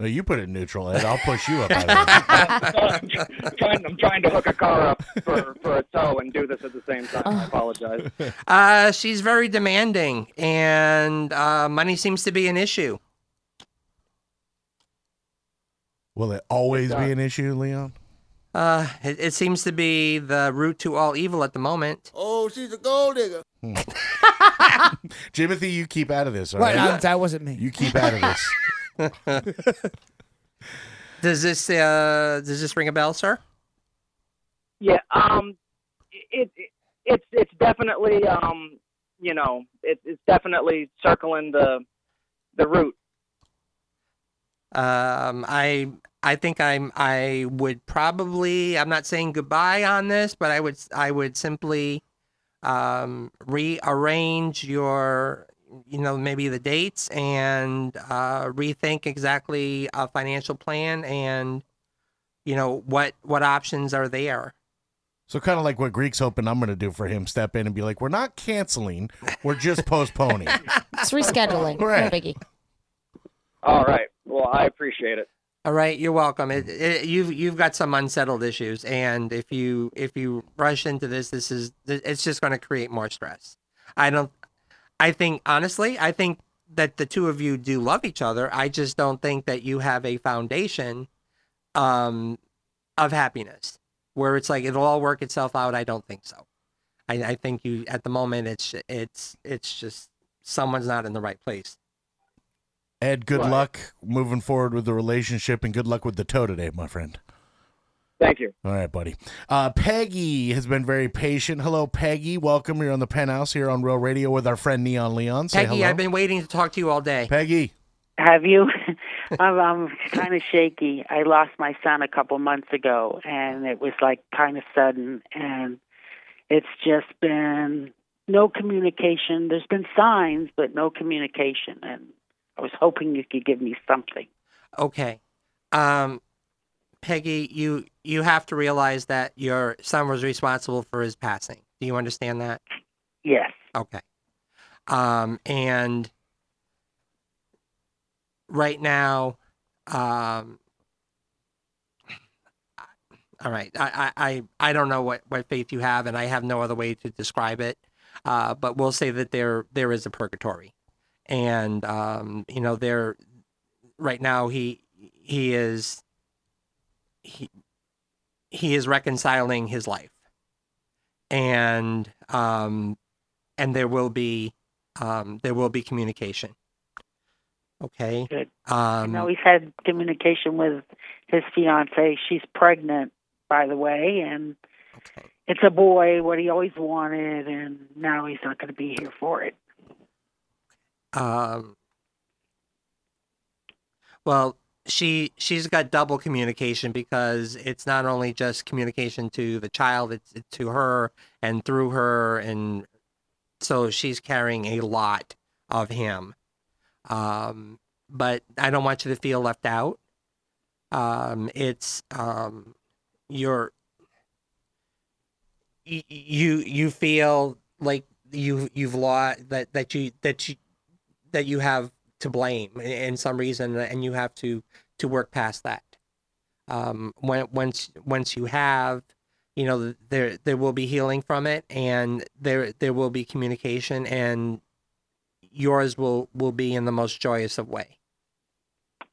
No, you put it neutral, Ed. I'll push you up out of it. I'm trying, I'm trying to hook a car up for, for a tow and do this at the same time. I apologize. Uh, she's very demanding, and uh, money seems to be an issue. Will it always be an issue, Leon? Uh, it, it seems to be the root to all evil at the moment. Oh, she's a gold digger. Jimothy, you keep out of this, all What? right? That wasn't me. You keep out of this. Does this uh, does this ring a bell, sir? Yeah, um, it, it it's it's definitely um, you know, it, it's definitely circling the the root. Um, I I think I'm I would probably I'm not saying goodbye on this, but I would I would simply um, rearrange your you know maybe the dates and uh, rethink exactly a financial plan and you know what what options are there. So kind of like what Greek's hoping I'm going to do for him, step in and be like, we're not canceling, we're just postponing. It's rescheduling. Right. No biggie. All right. Well, I appreciate it. All right, you're welcome. It, it, you've you've got some unsettled issues, and if you if you rush into this, this is it's just going to create more stress. I don't. I think honestly, I think that the two of you do love each other. I just don't think that you have a foundation um, of happiness where it's like it'll all work itself out. I don't think so. I, I think you at the moment it's it's it's just someone's not in the right place. Ed, good Right. luck moving forward with the relationship and good luck with the tow today, my friend. Thank you. All right, buddy. Uh, Peggy has been very patient. Hello, Peggy. Welcome. You're on the penthouse here on Real Radio with our friend Neon Leon. Say Peggy, hello. I've been waiting to talk to you all day. Peggy. Have you? I'm, I'm kind of shaky. I lost my son a couple months ago, and it was like kind of sudden, and it's just been no communication. There's been signs, but no communication, and I was hoping you could give me something. Okay. Um, Peggy, you you have to realize that your son was responsible for his passing. Do you understand that? Yes. Okay. Um, and right now, um, all right, I, I, I don't know what, what faith you have, and I have no other way to describe it. Uh, but we'll say that there there is a purgatory, and um, you know there right now he he is he he is reconciling his life and um and there will be um there will be communication okay Good. Um he's had communication with his fiance. She's pregnant, by the way, and it's a boy, what he always wanted, and now he's not going to be here for it. Um, well, she she's got double communication because it's not only just communication to the child, it's, it's to her and through her, and so she's carrying a lot of him. Um, but I don't want you to feel left out. Um, it's um, you're you you feel like you you've lost that that you that you that you have to blame in- in some reason and you have to to work past that um when once once you have you know there there will be healing from it and there there will be communication and yours will will be in the most joyous of way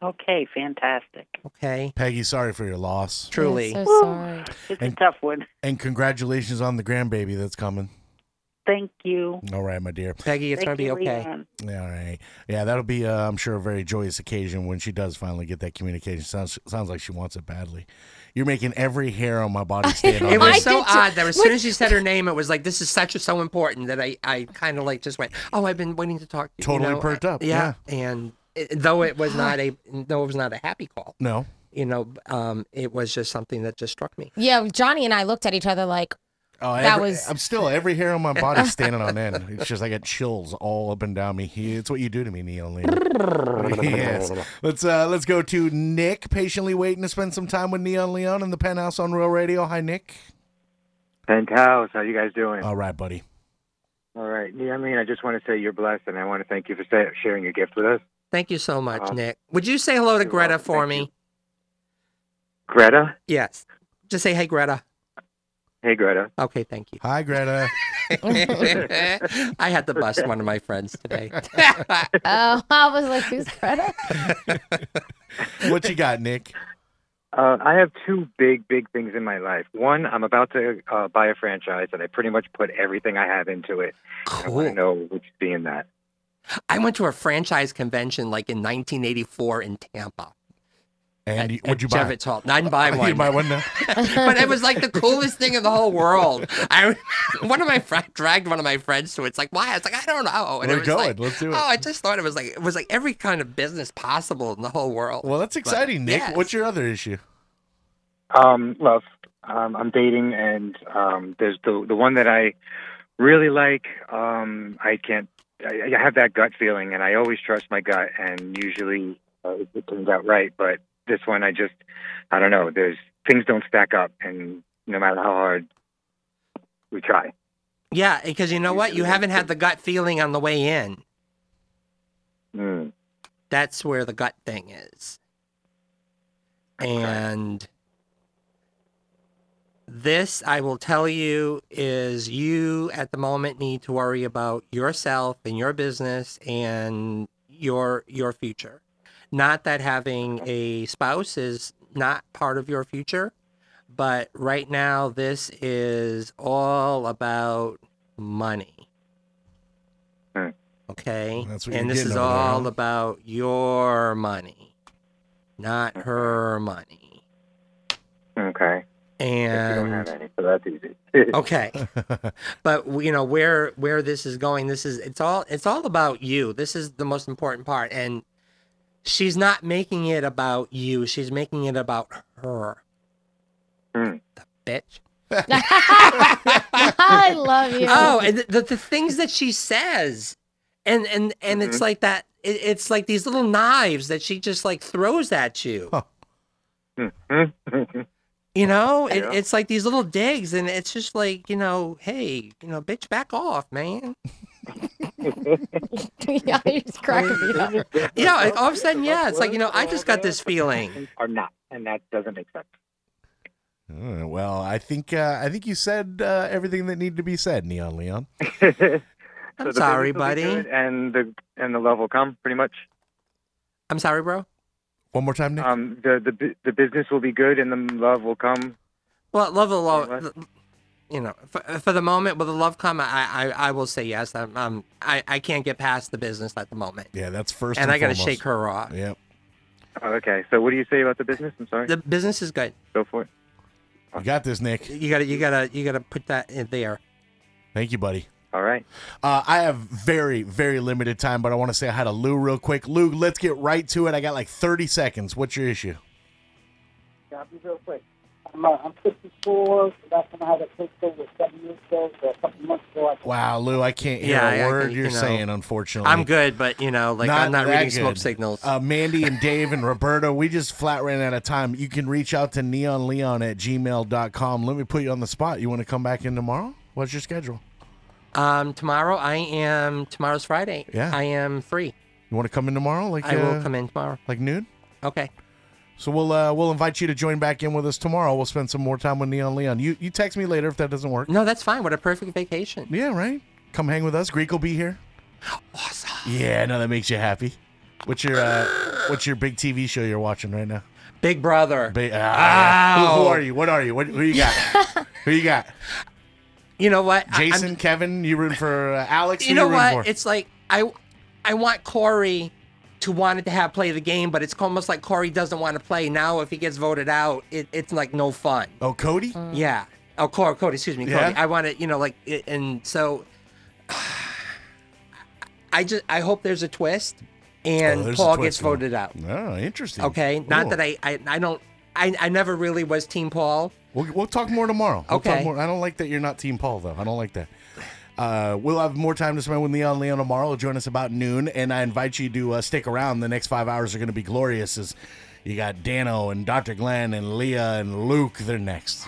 Okay, fantastic. okay Peggy, sorry for your loss. Truly. I'm so sorry. It's And- a tough one. And congratulations on the grandbaby that's coming. Thank you. All right, my dear. Peggy, it's gonna be okay. Leon. Yeah, all right. Yeah, that'll be, uh, I'm sure, a very joyous occasion when she does finally get that communication. Sounds sounds like she wants it badly. You're making every hair on my body stand on It was so odd that as soon as she said her name, it was like this is such a, so important that I, I kind of like just went, oh, I've been waiting to talk to you. Totally you know? perked up, Yeah, and it, though it was not a though it was not a happy call, No. you know, um, it was just something that just struck me. Yeah, Johnny and I looked at each other like, Oh, That every- was- I'm still every hair on my body standing on end. It's just I got chills all up and down me. It's what you do to me, Neil. Lee. yes. Let's uh let's go to Nick. Patiently waiting to spend some time with Neon Leon in the penthouse on Real Radio. Hi, Nick. Penthouse, how you guys doing? All right, buddy. All right. Yeah, I mean, I just want to say you're blessed, and I want to thank you for sa- sharing your gift with us. Thank you so much, Uh, Nick. Would you say hello to Greta for me? Greta? Yes. Just say hey, Greta. Hey, Greta. Okay, thank you. Hi, Greta. I had to bust one of my friends today. oh, I was like, who's Greta? what you got, Nick? Uh, I have two big, big things in my life. One, I'm about to uh, buy a franchise, and I pretty much put everything I have into it. And I want to know which be in that. I went to a franchise convention like in 1984 in Tampa. And at what'd you buy? Javits Hall. I didn't buy You one. buy one now? but it was like the coolest thing in the whole world. I one of my friends dragged one of my friends to it. It's like why? I was like I don't know. And We're it was going. Like, Let's do it. Oh, I just thought it was like it was like every kind of business possible in the whole world. Well, that's But, exciting, Nick. yes. What's your other issue? Um, love. Um, I'm dating, and um, there's the the one that I really like. Um, I can't. I, I have that gut feeling, and I always trust my gut, and usually uh, it, it turns out right. But this one, I just, I don't know. There's things don't stack up, and no matter how hard we try. Yeah, because you know what? You haven't had the gut feeling on the way in. Mm. That's where the gut thing is. And this, I will tell you, is you at the moment need to worry about yourself and your business and your your future. Not that having a spouse is not part of your future, but right now this is all about money. Hmm. Okay? That's what and this is over there, all about your money, not her money. Okay. And If you don't have any, so that's easy. okay but you know where where this is going this is it's all it's all about you this is the most important part and she's not making it about you she's making it about her Hmm. the bitch I love you. oh and the, the, the things that she says and and and it's Mhm. like that it, it's like these little knives that she just like throws at you You know, it, Yeah. it's like these little digs, and it's just like, you know, hey, you know, bitch, back off, man. yeah, he's cracking me up. You know, like, all of a sudden, yeah, it's like, you know, I just got this feeling. or not, and that doesn't make sense. Uh, well, I think uh, I think you said uh, everything that needed to be said, Neon Leon. I'm So sorry, business will be buddy. and the and the love will come, pretty much. I'm sorry, bro. One more time, Nick. Um, the the the business will be good, and the love will come. Well, love will, love, you know, for, for the moment, with the love come? I, I, I will say yes. I'm, um, I, I can't get past the business at the moment. Yeah, that's first. And and I got to shake her off. Yep. Oh, okay. So what do you say about the business? I'm sorry. The business is good. Go for it. You got this, Nick. You gotta, you gotta, you gotta put that in there. Thank you, buddy. All right. Uh, I have very, very limited time, but I want to say hi to Lou real quick. Lou, let's get right to it. I got like 30 seconds. What's your issue? Yeah, real quick. I'm, uh, I'm 54. That's when I had a kid over seven years ago. So a couple months ago, I Wow, Lou, I can't hear Yeah, a I- I word can- you're you know, saying, unfortunately. I'm good, but you know, like I'm not that reading smoke signals. Uh, Mandy and Dave and Roberta, we just flat ran out of time. You can reach out to neonleon at gmail.com. Let me put you on the spot. You want to come back in tomorrow? What's your schedule? Um, tomorrow I am. Tomorrow's Friday. Yeah. I am free. You want to come in tomorrow? Like I will uh, come in tomorrow. Like noon? Okay. So we'll uh, we'll invite you to join back in with us tomorrow. We'll spend some more time with Neon Leon. You you text me later if that doesn't work. No, that's fine. What a perfect vacation. Yeah, right. Come hang with us. Greek will be here. Awesome. Yeah, no, that makes you happy. What's your uh, what's your big TV show you're watching right now? Big Brother. Big, ah, who, who are you? What are you? What, who you got? who you got? You know what? I- Jason, Kevin, you rooting for uh, Alex? you know rooting what? for? It's like I, I want Corey to want to have play the game, but it's almost like Corey doesn't want to play. Now, if he gets voted out, it, it's like no fun. Oh, Cody? Mm. Yeah. Oh, Corey, Cody, excuse me, Yeah? Cody. I want to, you know, like, and so I just, I hope there's a twist and Oh, Paul twist gets going. voted out. Oh, interesting. Okay. Not that I, I, I don't, I, I never really was Team Paul. We'll, we'll talk more tomorrow. We'll talk Okay. more. I don't like that you're not Team Paul, though. I don't like that. Uh, we'll have more time to spend with Leon Leon tomorrow. He'll join us about noon, and I invite you to uh, stick around. The next five hours are going to be glorious as you got Dano and Dr. Glenn and Leah and Luke. They're next.